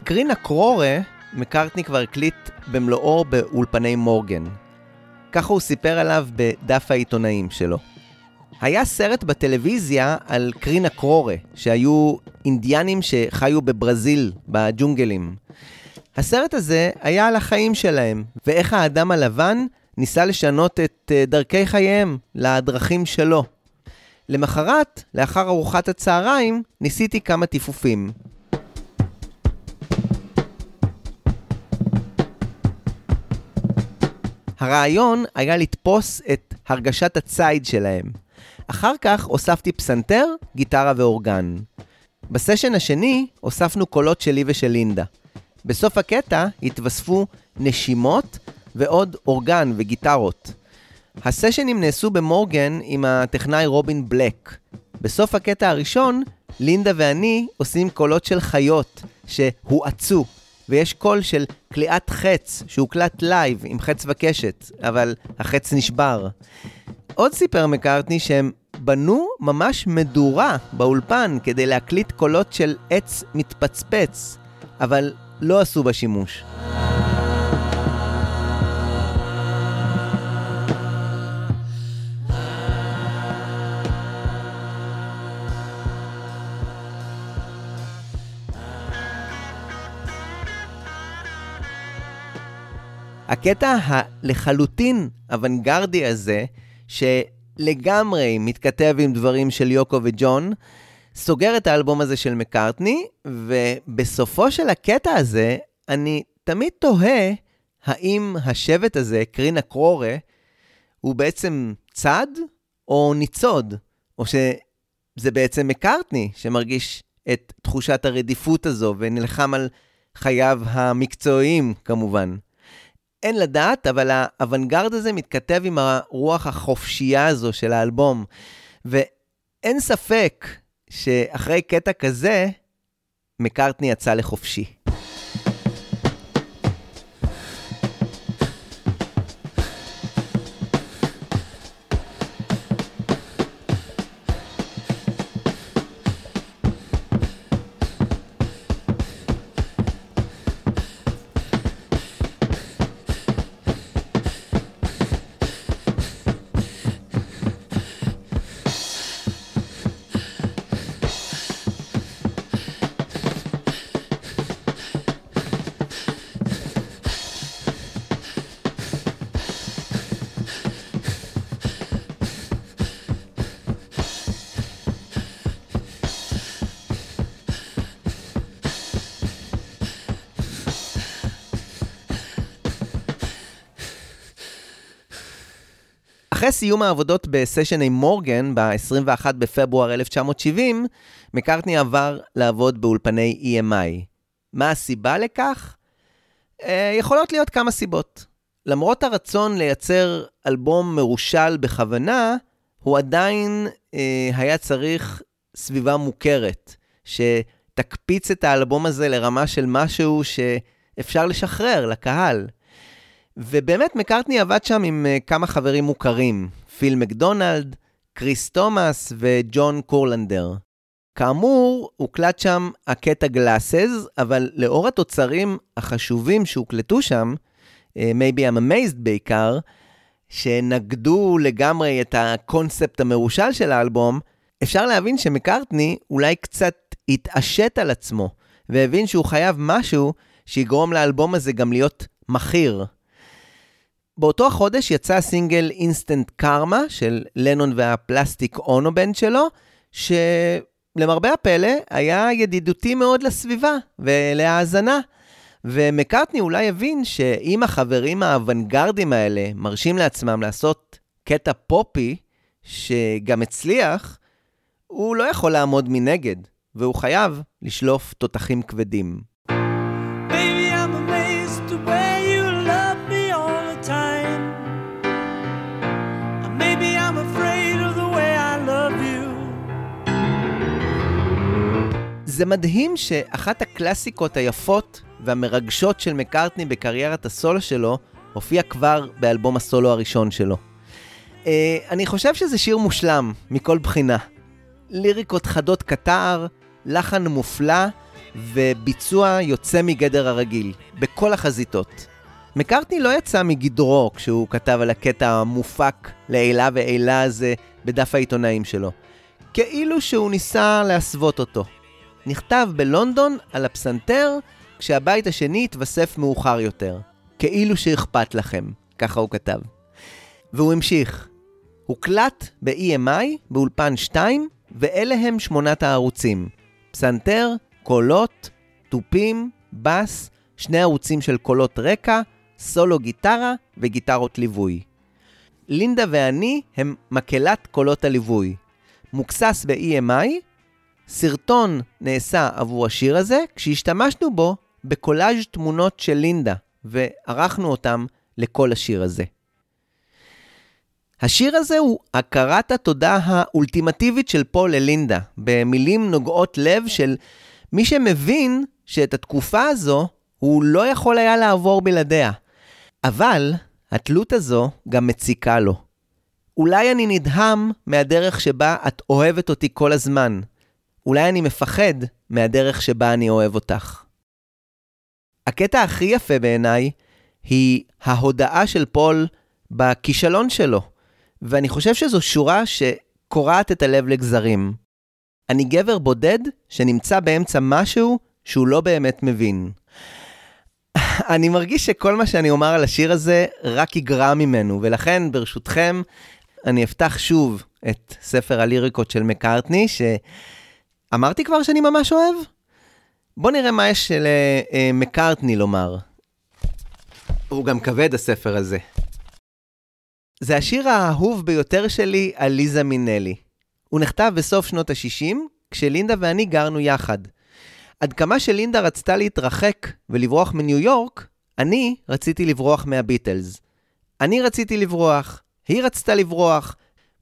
את קרינה קרורה מקארטני כבר הקליט במלואו באולפני מורגן. ככה הוא סיפר עליו בדף העיתונאים שלו. היה סרט בטלוויזיה על קרינה קרורה, שהיו אינדיאנים שחיו בברזיל, בג'ונגלים. הסרט הזה היה על החיים שלהם, ואיך האדם הלבן ניסה לשנות את אה, דרכי חייהם לדרכים שלו. למחרת, לאחר ארוחת הצהריים, ניסיתי כמה טיפופים. הרעיון היה לתפוס את הרגשת הציד שלהם. אחר כך הוספתי פסנתר, גיטרה ואורגן. בסשן השני הוספנו קולות שלי ושל לינדה. בסוף הקטע התווספו נשימות ועוד אורגן וגיטרות. הסשנים נעשו במורגן עם הטכנאי רובין בלק. בסוף הקטע הראשון, לינדה ואני עושים קולות של חיות שהואצו, ויש קול של קליעת חץ שהוקלט לייב עם חץ וקשת, אבל החץ נשבר. עוד סיפר מקארטני שהם בנו ממש מדורה באולפן כדי להקליט קולות של עץ מתפצפץ, אבל לא עשו בה שימוש. הקטע הלחלוטין אוונגרדי הזה, שלגמרי מתכתב עם דברים של יוקו וג'ון, סוגר את האלבום הזה של מקארטני, ובסופו של הקטע הזה, אני תמיד תוהה האם השבט הזה, קרינה קרורה, הוא בעצם צד או ניצוד, או שזה בעצם מקארטני שמרגיש את תחושת הרדיפות הזו ונלחם על חייו המקצועיים כמובן. אין לדעת, אבל האוונגרד הזה מתכתב עם הרוח החופשייה הזו של האלבום. ואין ספק שאחרי קטע כזה, מקארטני יצא לחופשי. סיום העבודות בסשן עם מורגן ב-21 בפברואר 1970, מקארטני עבר לעבוד באולפני EMI. מה הסיבה לכך? אה, יכולות להיות כמה סיבות. למרות הרצון לייצר אלבום מרושל בכוונה, הוא עדיין אה, היה צריך סביבה מוכרת, שתקפיץ את האלבום הזה לרמה של משהו שאפשר לשחרר לקהל. ובאמת, מקארטני עבד שם עם uh, כמה חברים מוכרים, פיל מקדונלד, קריס תומאס וג'ון קורלנדר. כאמור, הוקלט שם הקטע גלאסז, אבל לאור התוצרים החשובים שהוקלטו שם, uh, maybe I'm amazed בעיקר, שנגדו לגמרי את הקונספט המרושל של האלבום, אפשר להבין שמקארטני אולי קצת התעשת על עצמו, והבין שהוא חייב משהו שיגרום לאלבום הזה גם להיות מכיר. באותו החודש יצא הסינגל Instant Karma של לנון וה Plastic Ono Band שלו, שלמרבה הפלא היה ידידותי מאוד לסביבה ולהאזנה. ומקארטני אולי הבין שאם החברים האוונגרדים האלה מרשים לעצמם לעשות קטע פופי, שגם הצליח, הוא לא יכול לעמוד מנגד, והוא חייב לשלוף תותחים כבדים. זה מדהים שאחת הקלאסיקות היפות והמרגשות של מקארטני בקריירת הסולו שלו, הופיע כבר באלבום הסולו הראשון שלו. Uh, אני חושב שזה שיר מושלם, מכל בחינה. ליריקות חדות קטר, לחן מופלא וביצוע יוצא מגדר הרגיל, בכל החזיתות. מקארטני לא יצא מגדרו כשהוא כתב על הקטע המופק לעילה ועילה הזה בדף העיתונאים שלו. כאילו שהוא ניסה להסוות אותו. נכתב בלונדון על הפסנתר, כשהבית השני התווסף מאוחר יותר. כאילו שאכפת לכם, ככה הוא כתב. והוא המשיך. הוקלט ב-EMI, באולפן 2, ואלה הם שמונת הערוצים. פסנתר, קולות, תופים, בס, שני ערוצים של קולות רקע, סולו גיטרה וגיטרות ליווי. לינדה ואני הם מקהלת קולות הליווי. מוקסס ב-EMI, סרטון נעשה עבור השיר הזה, כשהשתמשנו בו בקולאז' תמונות של לינדה, וערכנו אותם לכל השיר הזה. השיר הזה הוא הכרת התודה האולטימטיבית של פול ללינדה, במילים נוגעות לב של מי שמבין שאת התקופה הזו הוא לא יכול היה לעבור בלעדיה. אבל התלות הזו גם מציקה לו. אולי אני נדהם מהדרך שבה את אוהבת אותי כל הזמן. אולי אני מפחד מהדרך שבה אני אוהב אותך. הקטע הכי יפה בעיניי היא ההודעה של פול בכישלון שלו, ואני חושב שזו שורה שקורעת את הלב לגזרים. אני גבר בודד שנמצא באמצע משהו שהוא לא באמת מבין. אני מרגיש שכל מה שאני אומר על השיר הזה רק יגרע ממנו, ולכן ברשותכם אני אפתח שוב את ספר הליריקות של מקארטני, שאמרתי כבר שאני ממש אוהב? בואו נראה מה יש למקארטני לומר. הוא גם כבד הספר הזה. זה השיר האהוב ביותר שלי על ליזה מינלי. הוא נכתב בסוף שנות ה-60, כשלינדה ואני גרנו יחד. עד כמה שלינדה רצתה להתרחק ולברוח מניו יורק, אני רציתי לברוח מהביטלס. אני רציתי לברוח, היא רצתה לברוח,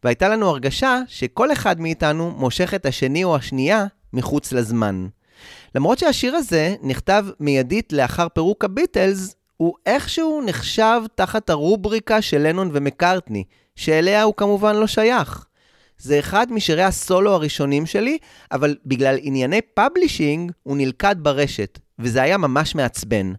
והייתה לנו הרגשה שכל אחד מאיתנו מושך את השני או השנייה מחוץ לזמן. למרות שהשיר הזה נכתב מיידית לאחר פירוק הביטלס, הוא איכשהו נחשב תחת הרובריקה של לנון ומקארטני, שאליה הוא כמובן לא שייך. זה אחד משירי הסולו הראשונים שלי, אבל בגלל ענייני publishing הוא נלכד ברשת, וזה היה ממש מעצבן.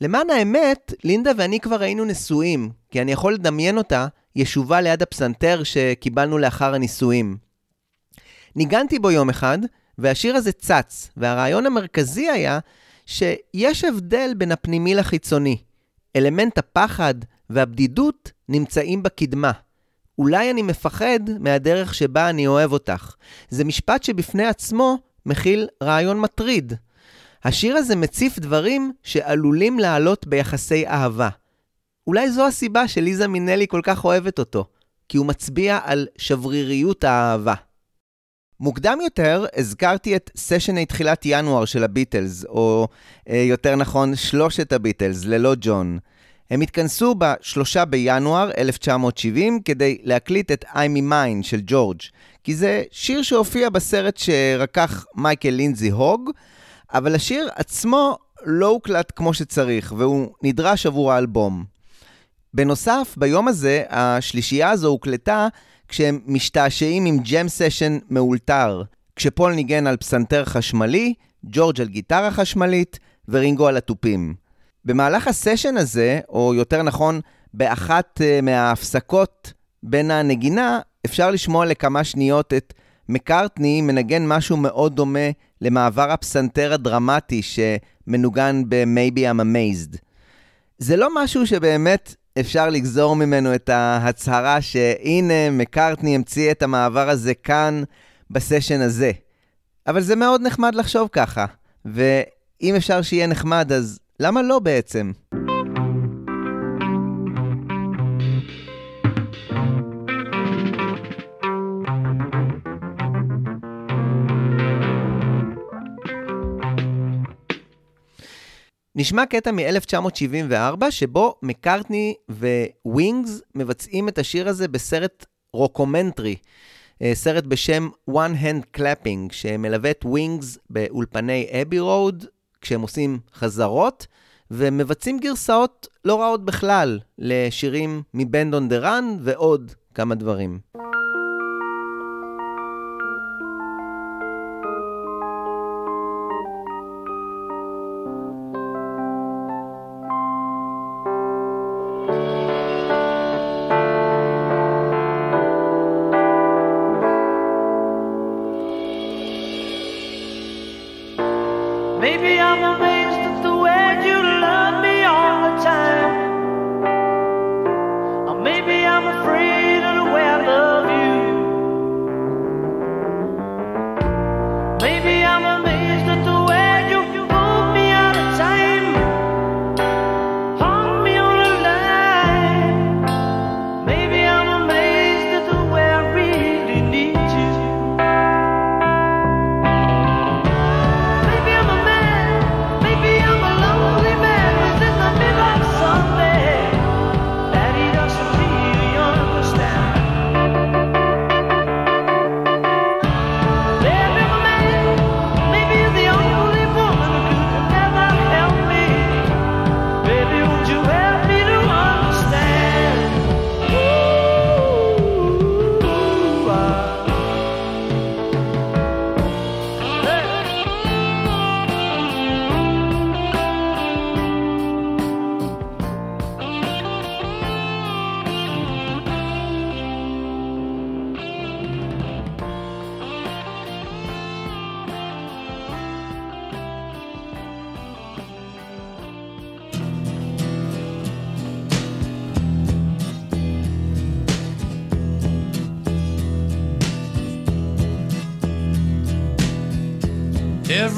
למען האמת, לינדה ואני כבר היינו נשואים, כי אני יכול לדמיין אותה ישובה ליד הפסנתר שקיבלנו לאחר הנישואים. ניגנתי בו יום אחד, והשיר הזה צץ, והרעיון המרכזי היה שיש הבדל בין הפנימי לחיצוני. אלמנט הפחד והבדידות נמצאים בקדמה. אולי אני מפחד מהדרך שבה אני אוהב אותך. זה משפט שבפני עצמו מכיל רעיון מטריד. השיר הזה מציף דברים שעלולים לעלות ביחסי אהבה. אולי זו הסיבה שליזה מינלי כל כך אוהבת אותו. כי הוא מצביע על שבריריות האהבה. מוקדם יותר הזכרתי את סשני תחילת ינואר של הביטלס, או אה, יותר נכון שלושת הביטלס, ללא ג'ון. הם התכנסו בשלושה בינואר 1970 כדי להקליט את I'm in Mine של ג'ורג', כי זה שיר שהופיע בסרט שרקח מייקל לינזי הוג, אבל השיר עצמו לא הוקלט כמו שצריך, והוא נדרש עבור האלבום. בנוסף, ביום הזה, השלישייה הזו הוקלטה כשהם משתעשעים עם ג'ם סשן מאולתר, כשפול ניגן על פסנתר חשמלי, ג'ורג' על גיטרה חשמלית ורינגו על התופים. במהלך הסשן הזה, או יותר נכון, באחת uh, מההפסקות בין הנגינה, אפשר לשמוע לכמה שניות את מקארטני מנגן משהו מאוד דומה למעבר הפסנתר הדרמטי שמנוגן ב-Maybe I'm Amazed. זה לא משהו שבאמת אפשר לגזור ממנו את ההצהרה שהנה, מקארטני המציא את המעבר הזה כאן, בסשן הזה. אבל זה מאוד נחמד לחשוב ככה, ואם אפשר שיהיה נחמד, אז למה לא בעצם? נשמע קטע מ-1974, שבו מקארטני וווינגס מבצעים את השיר הזה בסרט רוקומנטרי, אה, סרט בשם One Hand Clapping, שמלווה את ווינגס באולפני Abbey Road, כשהם עושים חזרות, ומבצעים גרסאות לא רעות בכלל לשירים
מ Band on the Run ועוד כמה דברים.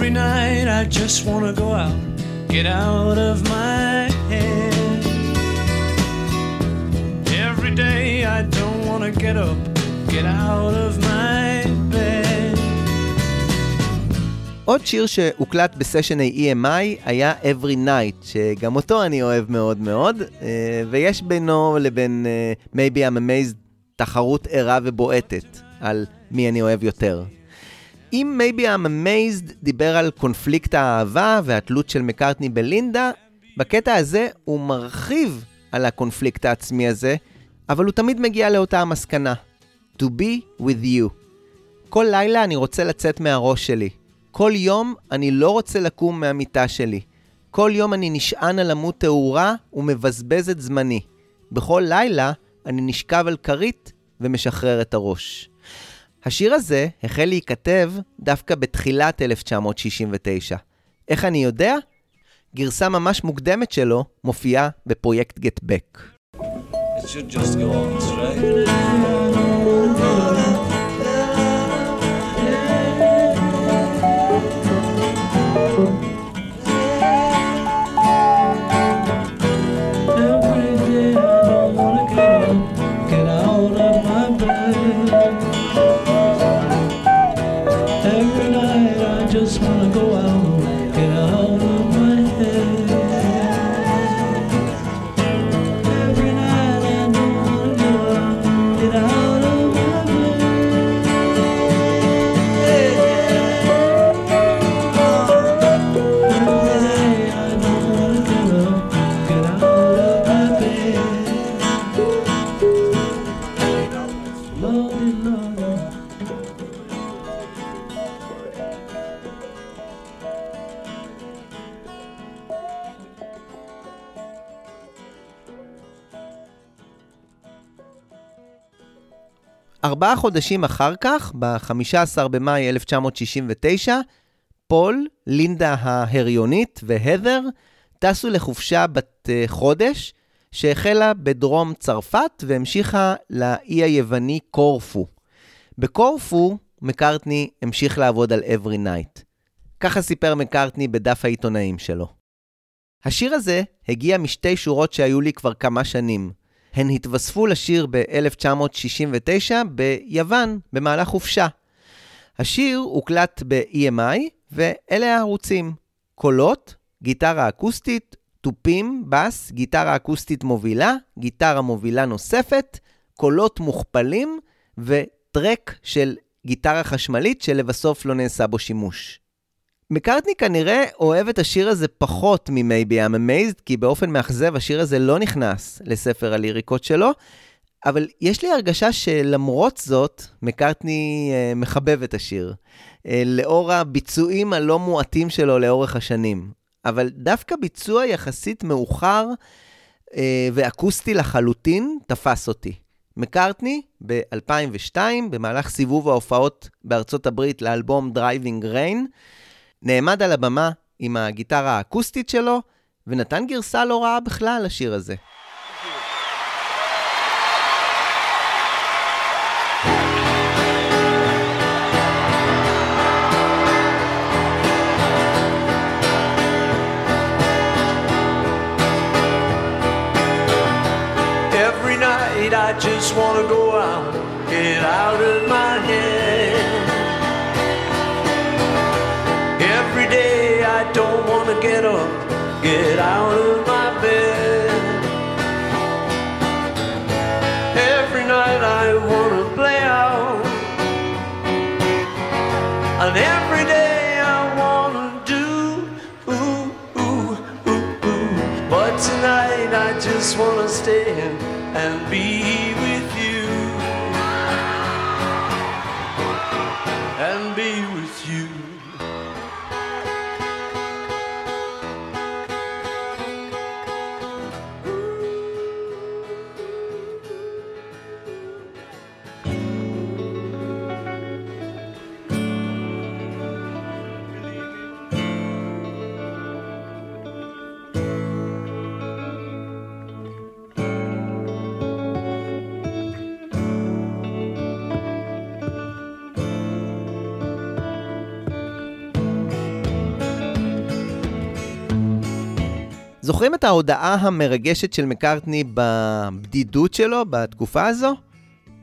Every night I just wanna go out, get out of my head. Every day I don't wanna get up, get out of my bed.
עוד שיר שהוקלט בסשני EMI היה Every Night, שגם אותו אני אוהב מאוד מאוד, אה, ויש בינו לבין אה, Maybe I'm Amazed תחרות ערה ובועטת על מי אני אוהב יותר. אם Maybe I'm Amazed דיבר על קונפליקט האהבה והתלות של מקארטני בלינדה, בקטע הזה הוא מרחיב על הקונפליקט העצמי הזה, אבל הוא תמיד מגיע לאותה המסקנה, To be with you. כל לילה אני רוצה לצאת מהראש שלי. כל יום אני לא רוצה לקום מהמיטה שלי. כל יום אני נשען על עמוד תאורה ומבזבז את זמני. בכל לילה אני נשכב על כרית ומשחרר את הראש. השיר הזה החל להיכתב דווקא בתחילת 1969. איך אני יודע? גרסה ממש מוקדמת שלו מופיעה בפרויקט גט בק.
It should just go on straight.
ארבעה חודשים אחר כך, ב-15 במאי 1969, פול, לינדה ההריונית והת'ר טסו לחופשה בת אה, חודש, שהחלה בדרום צרפת והמשיכה לאי היווני קורפו. בקורפו, מקארטני המשיך לעבוד על Every Night. ככה סיפר מקארטני בדף העיתונאים שלו. השיר הזה הגיע משתי שורות שהיו לי כבר כמה שנים. הן התווספו לשיר ב-1969 ביוון, במהלך חופשה. השיר הוקלט ב-EMI, ואלה הערוצים: קולות, גיטרה אקוסטית, תופים, בס, גיטרה אקוסטית מובילה, גיטרה מובילה נוספת, קולות מוכפלים וטרק של גיטרה חשמלית שלבסוף לא נעשה בו שימוש. מקארטני כנראה אוהב את השיר הזה פחות מ-Maybe I'm Amazed, כי באופן מאכזב השיר הזה לא נכנס לספר הליריקות שלו, אבל יש לי הרגשה שלמרות זאת, מקארטני אה, מחבב את השיר, אה, לאור הביצועים הלא מועטים שלו לאורך השנים. אבל דווקא ביצוע יחסית מאוחר אה, ואקוסטי לחלוטין תפס אותי. מקארטני, ב-2002, במהלך סיבוב ההופעות בארצות הברית לאלבום Driving Rain, נעמד על הבמה עם הגיטרה האקוסטית שלו, ונתן גרסה לא רעה בכלל לשיר הזה.
I just wanna go out, get out of my just wanna stay and, be with
זוכרים את ההודעה המרגשת של מקארטני בבדידות שלו בתקופה הזו?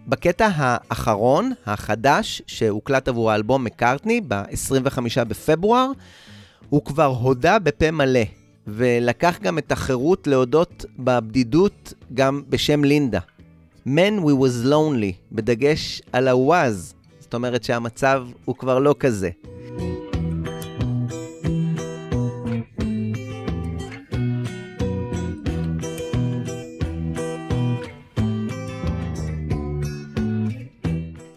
בקטע האחרון, החדש, שהוקלט עבור האלבום מקארטני ב-25 בפברואר, הוא כבר הודה בפה מלא, ולקח גם את החירות להודות בבדידות גם בשם לינדה. Man we was lonely, בדגש על ה-was, זאת אומרת שהמצב הוא כבר לא כזה.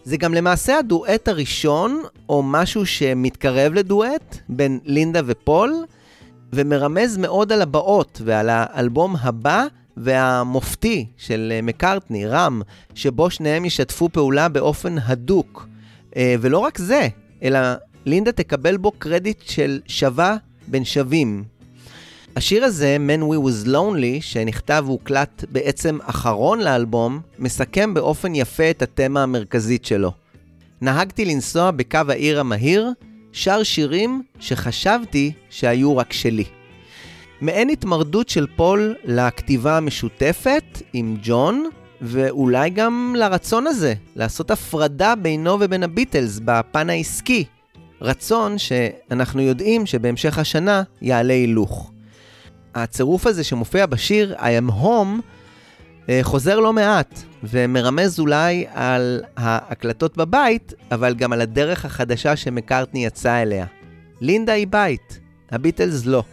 זה גם למעשה הדואט הראשון, או משהו שמתקרב לדואט, בין לינדה ופול, ומרמז מאוד על הבאות ועל האלבום הבא והמופתי של אה, מקארטני, רם, שבו שניהם ישתפו פעולה באופן הדוק. אה, ולא רק זה, אלא לינדה תקבל בו קרדיט של שווה בין שווים. השיר הזה, Man We Was Lonely, שנכתב והוקלט בעצם אחרון לאלבום, מסכם באופן יפה את התמה המרכזית שלו. נהגתי לנסוע בקו העיר המהיר, שר שירים שחשבתי שהיו רק שלי. מעין התמרדות של פול לכתיבה המשותפת עם ג'ון, ואולי גם לרצון הזה, לעשות הפרדה בינו ובין הביטלס בפן העסקי. רצון שאנחנו יודעים שבהמשך השנה יעלה הילוך. הצירוף הזה שמופיע בשיר I am home אה, חוזר לא מעט ומרמז אולי על ההקלטות בבית, אבל גם על הדרך החדשה שמקארטני יצא אליה. לינדה היא בית, הביטלס לא.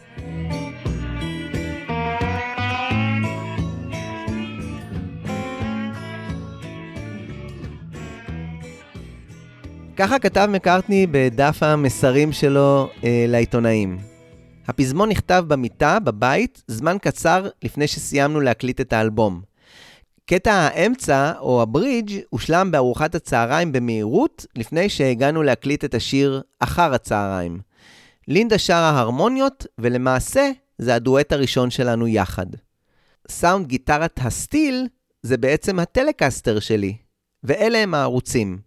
ככה כתב מקארטני בדף המסרים שלו אה, לעיתונאים. הפזמון נכתב במיטה, בבית, זמן קצר לפני שסיימנו להקליט את האלבום. קטע האמצע, או הברידג', הושלם בארוחת הצהריים במהירות, לפני שהגענו להקליט את השיר אחר הצהריים. לינדה שרה הרמוניות, ולמעשה זה הדואט הראשון שלנו יחד. סאונד גיטרת הסטיל זה בעצם הטלקסטר שלי, ואלה הם הערוצים.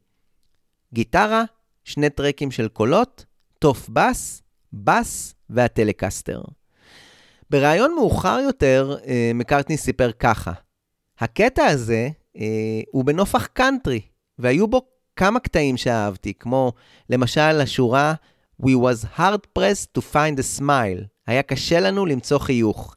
גיטרה, שני טרקים של קולות, תוף בס, בס והטלקסטר. בריאיון מאוחר יותר, אה, מקארטני סיפר ככה: הקטע הזה אה, הוא בנופח קאנטרי, והיו בו כמה קטעים שאהבתי, כמו למשל השורה We was hard pressed to find a smile. היה קשה לנו למצוא חיוך.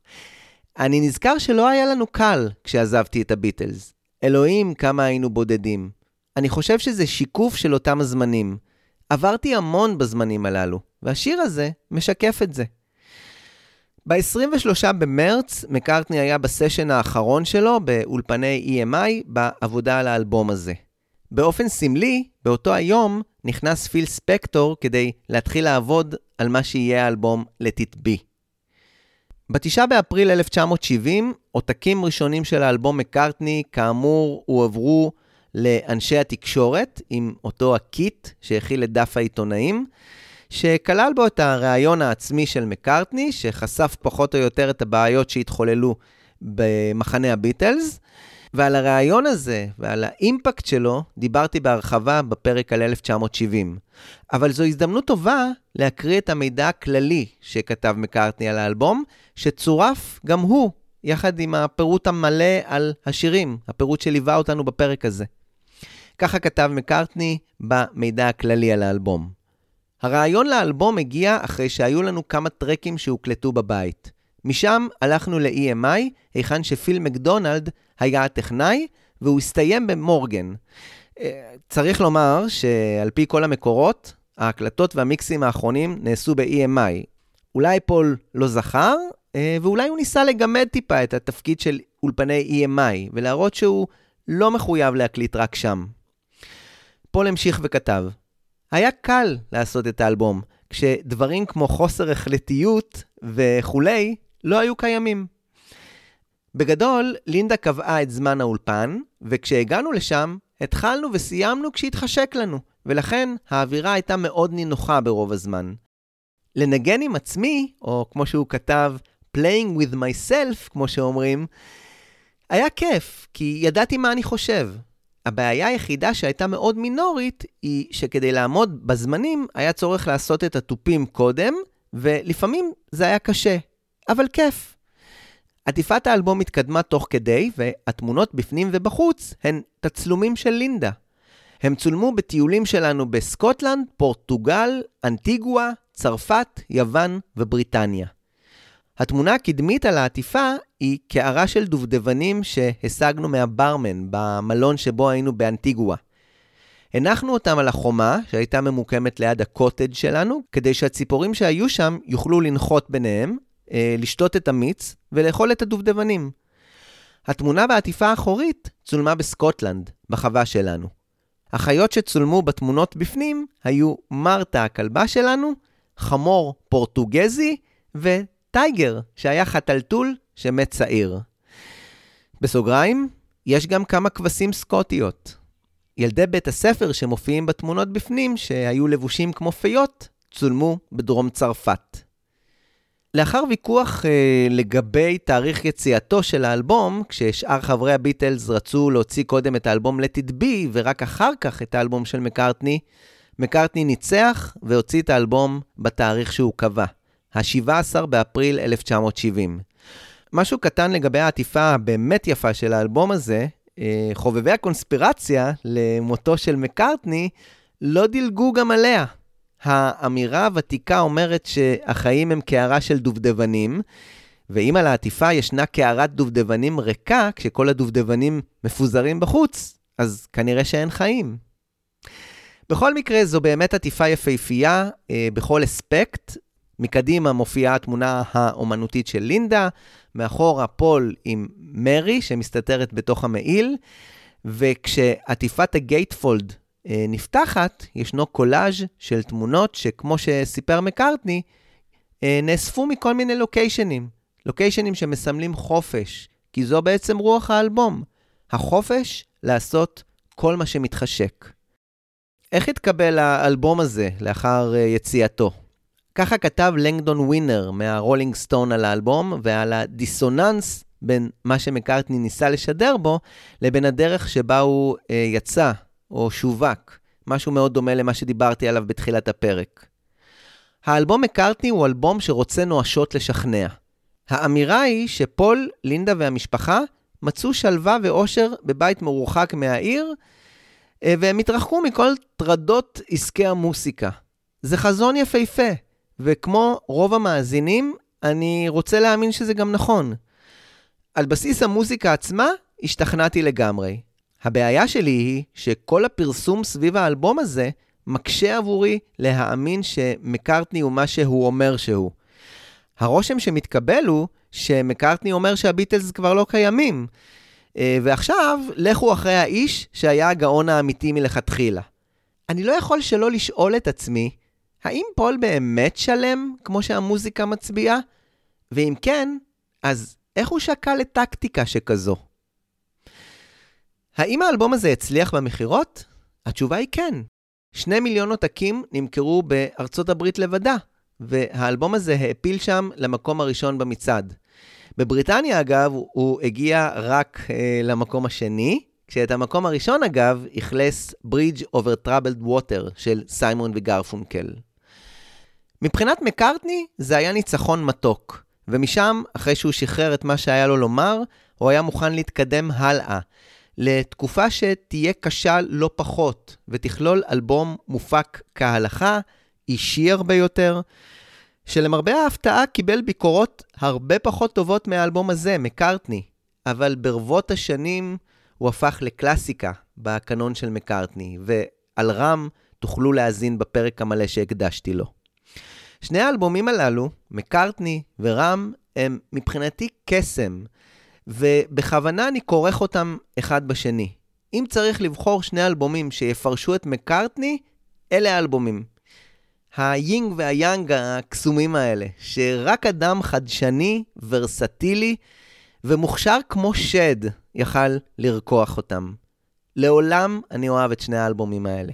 אני נזכר שלא היה לנו קל כשעזבתי את הביטלס. אלוהים, כמה היינו בודדים. אני חושב שזה שיקוף של אותם הזמנים. עברתי המון בזמנים הללו, והשיר הזה משקף את זה. ב-23 במרץ, מקארטני היה בסשן האחרון שלו באולפני EMI בעבודה על האלבום הזה. באופן סמלי, באותו היום נכנס פיל ספקטור כדי להתחיל לעבוד על מה שיהיה האלבום Be. בתשעה באפריל 1970, עותקים ראשונים של האלבום מקארטני, כאמור, הועברו לאנשי התקשורת עם אותו הקיט שהכיל את דף העיתונאים, שכלל בו את הריאיון העצמי של מקארטני, שחשף פחות או יותר את הבעיות שהתחוללו במחנה הביטלס, ועל הריאיון הזה ועל האימפקט שלו דיברתי בהרחבה בפרק על 1970. אבל זו הזדמנות טובה להקריא את המידע הכללי שכתב מקארטני על האלבום, שצורף גם הוא, יחד עם הפירוט המלא על השירים, הפירוט שליווה אותנו בפרק הזה. ככה כתב מקארטני במידע הכללי על האלבום. הרעיון לאלבום הגיע אחרי שהיו לנו כמה טרקים שהוקלטו בבית. משם הלכנו ל-EMI, היכן שפיל מקדונלד היה הטכנאי, והוא הסתיים במורגן. אה, צריך לומר שעל פי כל המקורות, ההקלטות והמיקסים האחרונים נעשו ב-EMI. אולי פול לא זכר, אה, ואולי הוא ניסה לגמד טיפה את התפקיד של אולפני EMI, ולהראות שהוא לא מחויב להקליט רק שם. פול המשיך וכתב, היה קל לעשות את האלבום, כשדברים כמו חוסר החלטיות וכולי לא היו קיימים. בגדול, לינדה קבעה את זמן האולפן, וכשהגענו לשם, התחלנו וסיימנו כשהתחשק לנו, ולכן האווירה הייתה מאוד נינוחה ברוב הזמן. לנגן עם עצמי, או כמו שהוא כתב, playing with myself, כמו שאומרים, היה כיף, כי ידעתי מה אני חושב. הבעיה היחידה שהייתה מאוד מינורית, היא שכדי לעמוד בזמנים, היה צורך לעשות את התופים קודם, ולפעמים זה היה קשה, אבל כיף. עטיפת האלבום התקדמה תוך כדי, והתמונות בפנים ובחוץ הן תצלומים של לינדה. הם צולמו בטיולים שלנו בסקוטלנד, פורטוגל, אנטיגואה, צרפת, יוון ובריטניה. התמונה הקדמית על העטיפה היא קערה של דובדבנים שהשגנו מהברמן במלון שבו היינו באנטיגואה. הנחנו אותם על החומה, שהייתה ממוקמת ליד הקוטג' שלנו, כדי שהציפורים שהיו שם יוכלו לנחות ביניהם, אה, לשתות את המיץ ולאכול את הדובדבנים. התמונה בעטיפה האחורית צולמה בסקוטלנד, בחווה שלנו. החיות שצולמו בתמונות בפנים היו מרתה הכלבה שלנו, חמור פורטוגזי וטייגר, שהיה חתלתול שמת צעיר. בסוגריים, יש גם כמה כבשים סקוטיות. ילדי בית הספר שמופיעים בתמונות בפנים, שהיו לבושים כמו פיות, צולמו בדרום צרפת. לאחר ויכוח אה, לגבי תאריך יציאתו של האלבום, כששאר חברי הביטלס רצו להוציא קודם את האלבום Let It ורק אחר כך את האלבום של מקארטני, מקארטני ניצח והוציא את האלבום בתאריך שהוא קבע, ה-17 באפריל 1970. משהו קטן לגבי העטיפה הבאמת יפה של האלבום הזה, אה, חובבי הקונספירציה למותו של מקארטני לא דילגו גם עליה. האמירה הוותיקה אומרת שהחיים הם קערה של דובדבנים, ואם על העטיפה ישנה קערת דובדבנים ריקה, כשכל הדובדבנים מפוזרים בחוץ, אז כנראה שאין חיים. בכל מקרה, זו באמת עטיפה יפהפייה אה, בכל אספקט. מקדימה מופיעה התמונה האומנותית של לינדה, מאחורה פול עם מרי שמסתתרת בתוך המעיל, וכשעטיפת הגייטפולד אה, נפתחת, ישנו קולאז' של תמונות שכמו שסיפר מקארטני, אה, נאספו מכל מיני לוקיישנים. לוקיישנים שמסמלים חופש, כי זו בעצם רוח האלבום. החופש לעשות כל מה שמתחשק. איך התקבל האלבום הזה לאחר אה, יציאתו? ככה כתב לנגדון ווינר מהרולינג סטון על האלבום ועל הדיסוננס בין מה שמקארטני ניסה לשדר בו לבין הדרך שבה הוא אה, יצא או שווק, משהו מאוד דומה למה שדיברתי עליו בתחילת הפרק. האלבום מקארטני הוא אלבום שרוצה נואשות לשכנע. האמירה היא שפול, לינדה והמשפחה מצאו שלווה ואושר בבית מרוחק מהעיר, אה, והם התרחקו מכל טרדות עסקי המוסיקה. זה חזון יפהפה, וכמו רוב המאזינים, אני רוצה להאמין שזה גם נכון. על בסיס המוזיקה עצמה, השתכנעתי לגמרי. הבעיה שלי היא שכל הפרסום סביב האלבום הזה מקשה עבורי להאמין שמקארטני הוא מה שהוא אומר שהוא. הרושם שמתקבל הוא שמקארטני אומר שהביטלס כבר לא קיימים. אה, ועכשיו, לכו אחרי האיש שהיה הגאון האמיתי מלכתחילה. אני לא יכול שלא לשאול את עצמי, האם פול באמת שלם, כמו שהמוזיקה מצביעה? ואם כן, אז איך הוא שקל לטקטיקה שכזו? האם האלבום הזה הצליח במכירות? התשובה היא כן. שני מיליון עותקים נמכרו בארצות הברית לבדה, והאלבום הזה העפיל שם למקום הראשון במצעד. בבריטניה, אגב, הוא הגיע רק אה, למקום השני, כשאת המקום הראשון, אגב, אכלס Bridge over Troubled Water של סיימון וגרפונקל. מבחינת מקארטני, זה היה ניצחון מתוק, ומשם, אחרי שהוא שחרר את מה שהיה לו לומר, הוא היה מוכן להתקדם הלאה, לתקופה שתהיה קשה לא פחות, ותכלול אלבום מופק כהלכה, אישי הרבה יותר, שלמרבה ההפתעה קיבל ביקורות הרבה פחות טובות מהאלבום הזה, מקארטני, אבל ברבות השנים הוא הפך לקלאסיקה בקנון של מקארטני, ועל רם תוכלו להאזין בפרק המלא שהקדשתי לו. שני האלבומים הללו, מקארטני ורם, הם מבחינתי קסם, ובכוונה אני כורך אותם אחד בשני. אם צריך לבחור שני אלבומים שיפרשו את מקארטני, אלה האלבומים. היינג והיאנג הקסומים האלה, שרק אדם חדשני, ורסטילי ומוכשר כמו שד יכל לרקוח אותם. לעולם אני אוהב את שני האלבומים האלה.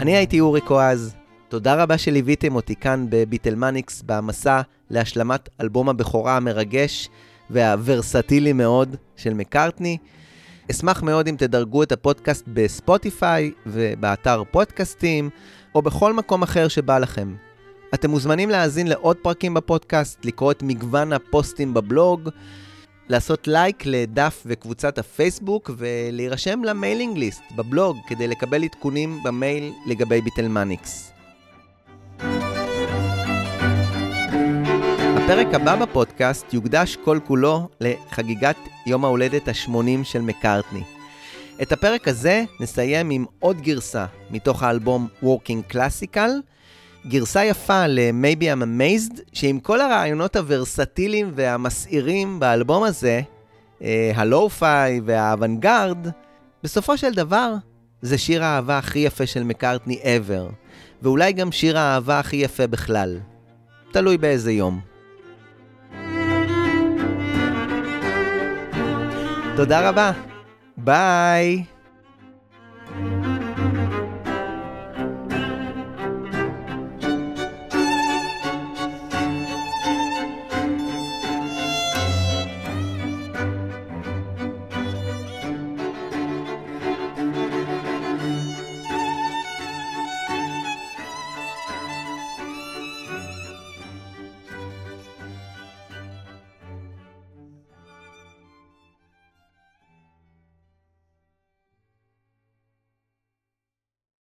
אני הייתי אורי קואז, תודה רבה שליוויתם אותי כאן בביטלמניקס במסע להשלמת אלבום הבכורה המרגש והוורסטילי מאוד של מקארטני. אשמח מאוד אם תדרגו את הפודקאסט בספוטיפיי ובאתר פודקאסטים, או בכל מקום אחר שבא לכם. אתם מוזמנים להאזין לעוד פרקים בפודקאסט, לקרוא את מגוון הפוסטים בבלוג, לעשות לייק לדף וקבוצת הפייסבוק ולהירשם ל mailing list בבלוג כדי לקבל עדכונים במייל לגבי ביטלמניקס. הפרק הבא בפודקאסט יוקדש כל כולו לחגיגת יום ההולדת ה-80 של מקארטני. את הפרק הזה נסיים עם עוד גרסה מתוך האלבום Working Classical, גרסה יפה ל-Maybe I'm Amazed, שעם כל הרעיונות הוורסטיליים והמסעירים באלבום הזה, אה, הלואו-פיי והאוונגרד, בסופו של דבר זה שיר האהבה הכי יפה של מקארטני ever, ואולי גם שיר האהבה הכי יפה בכלל. תלוי באיזה יום. תודה רבה, ביי!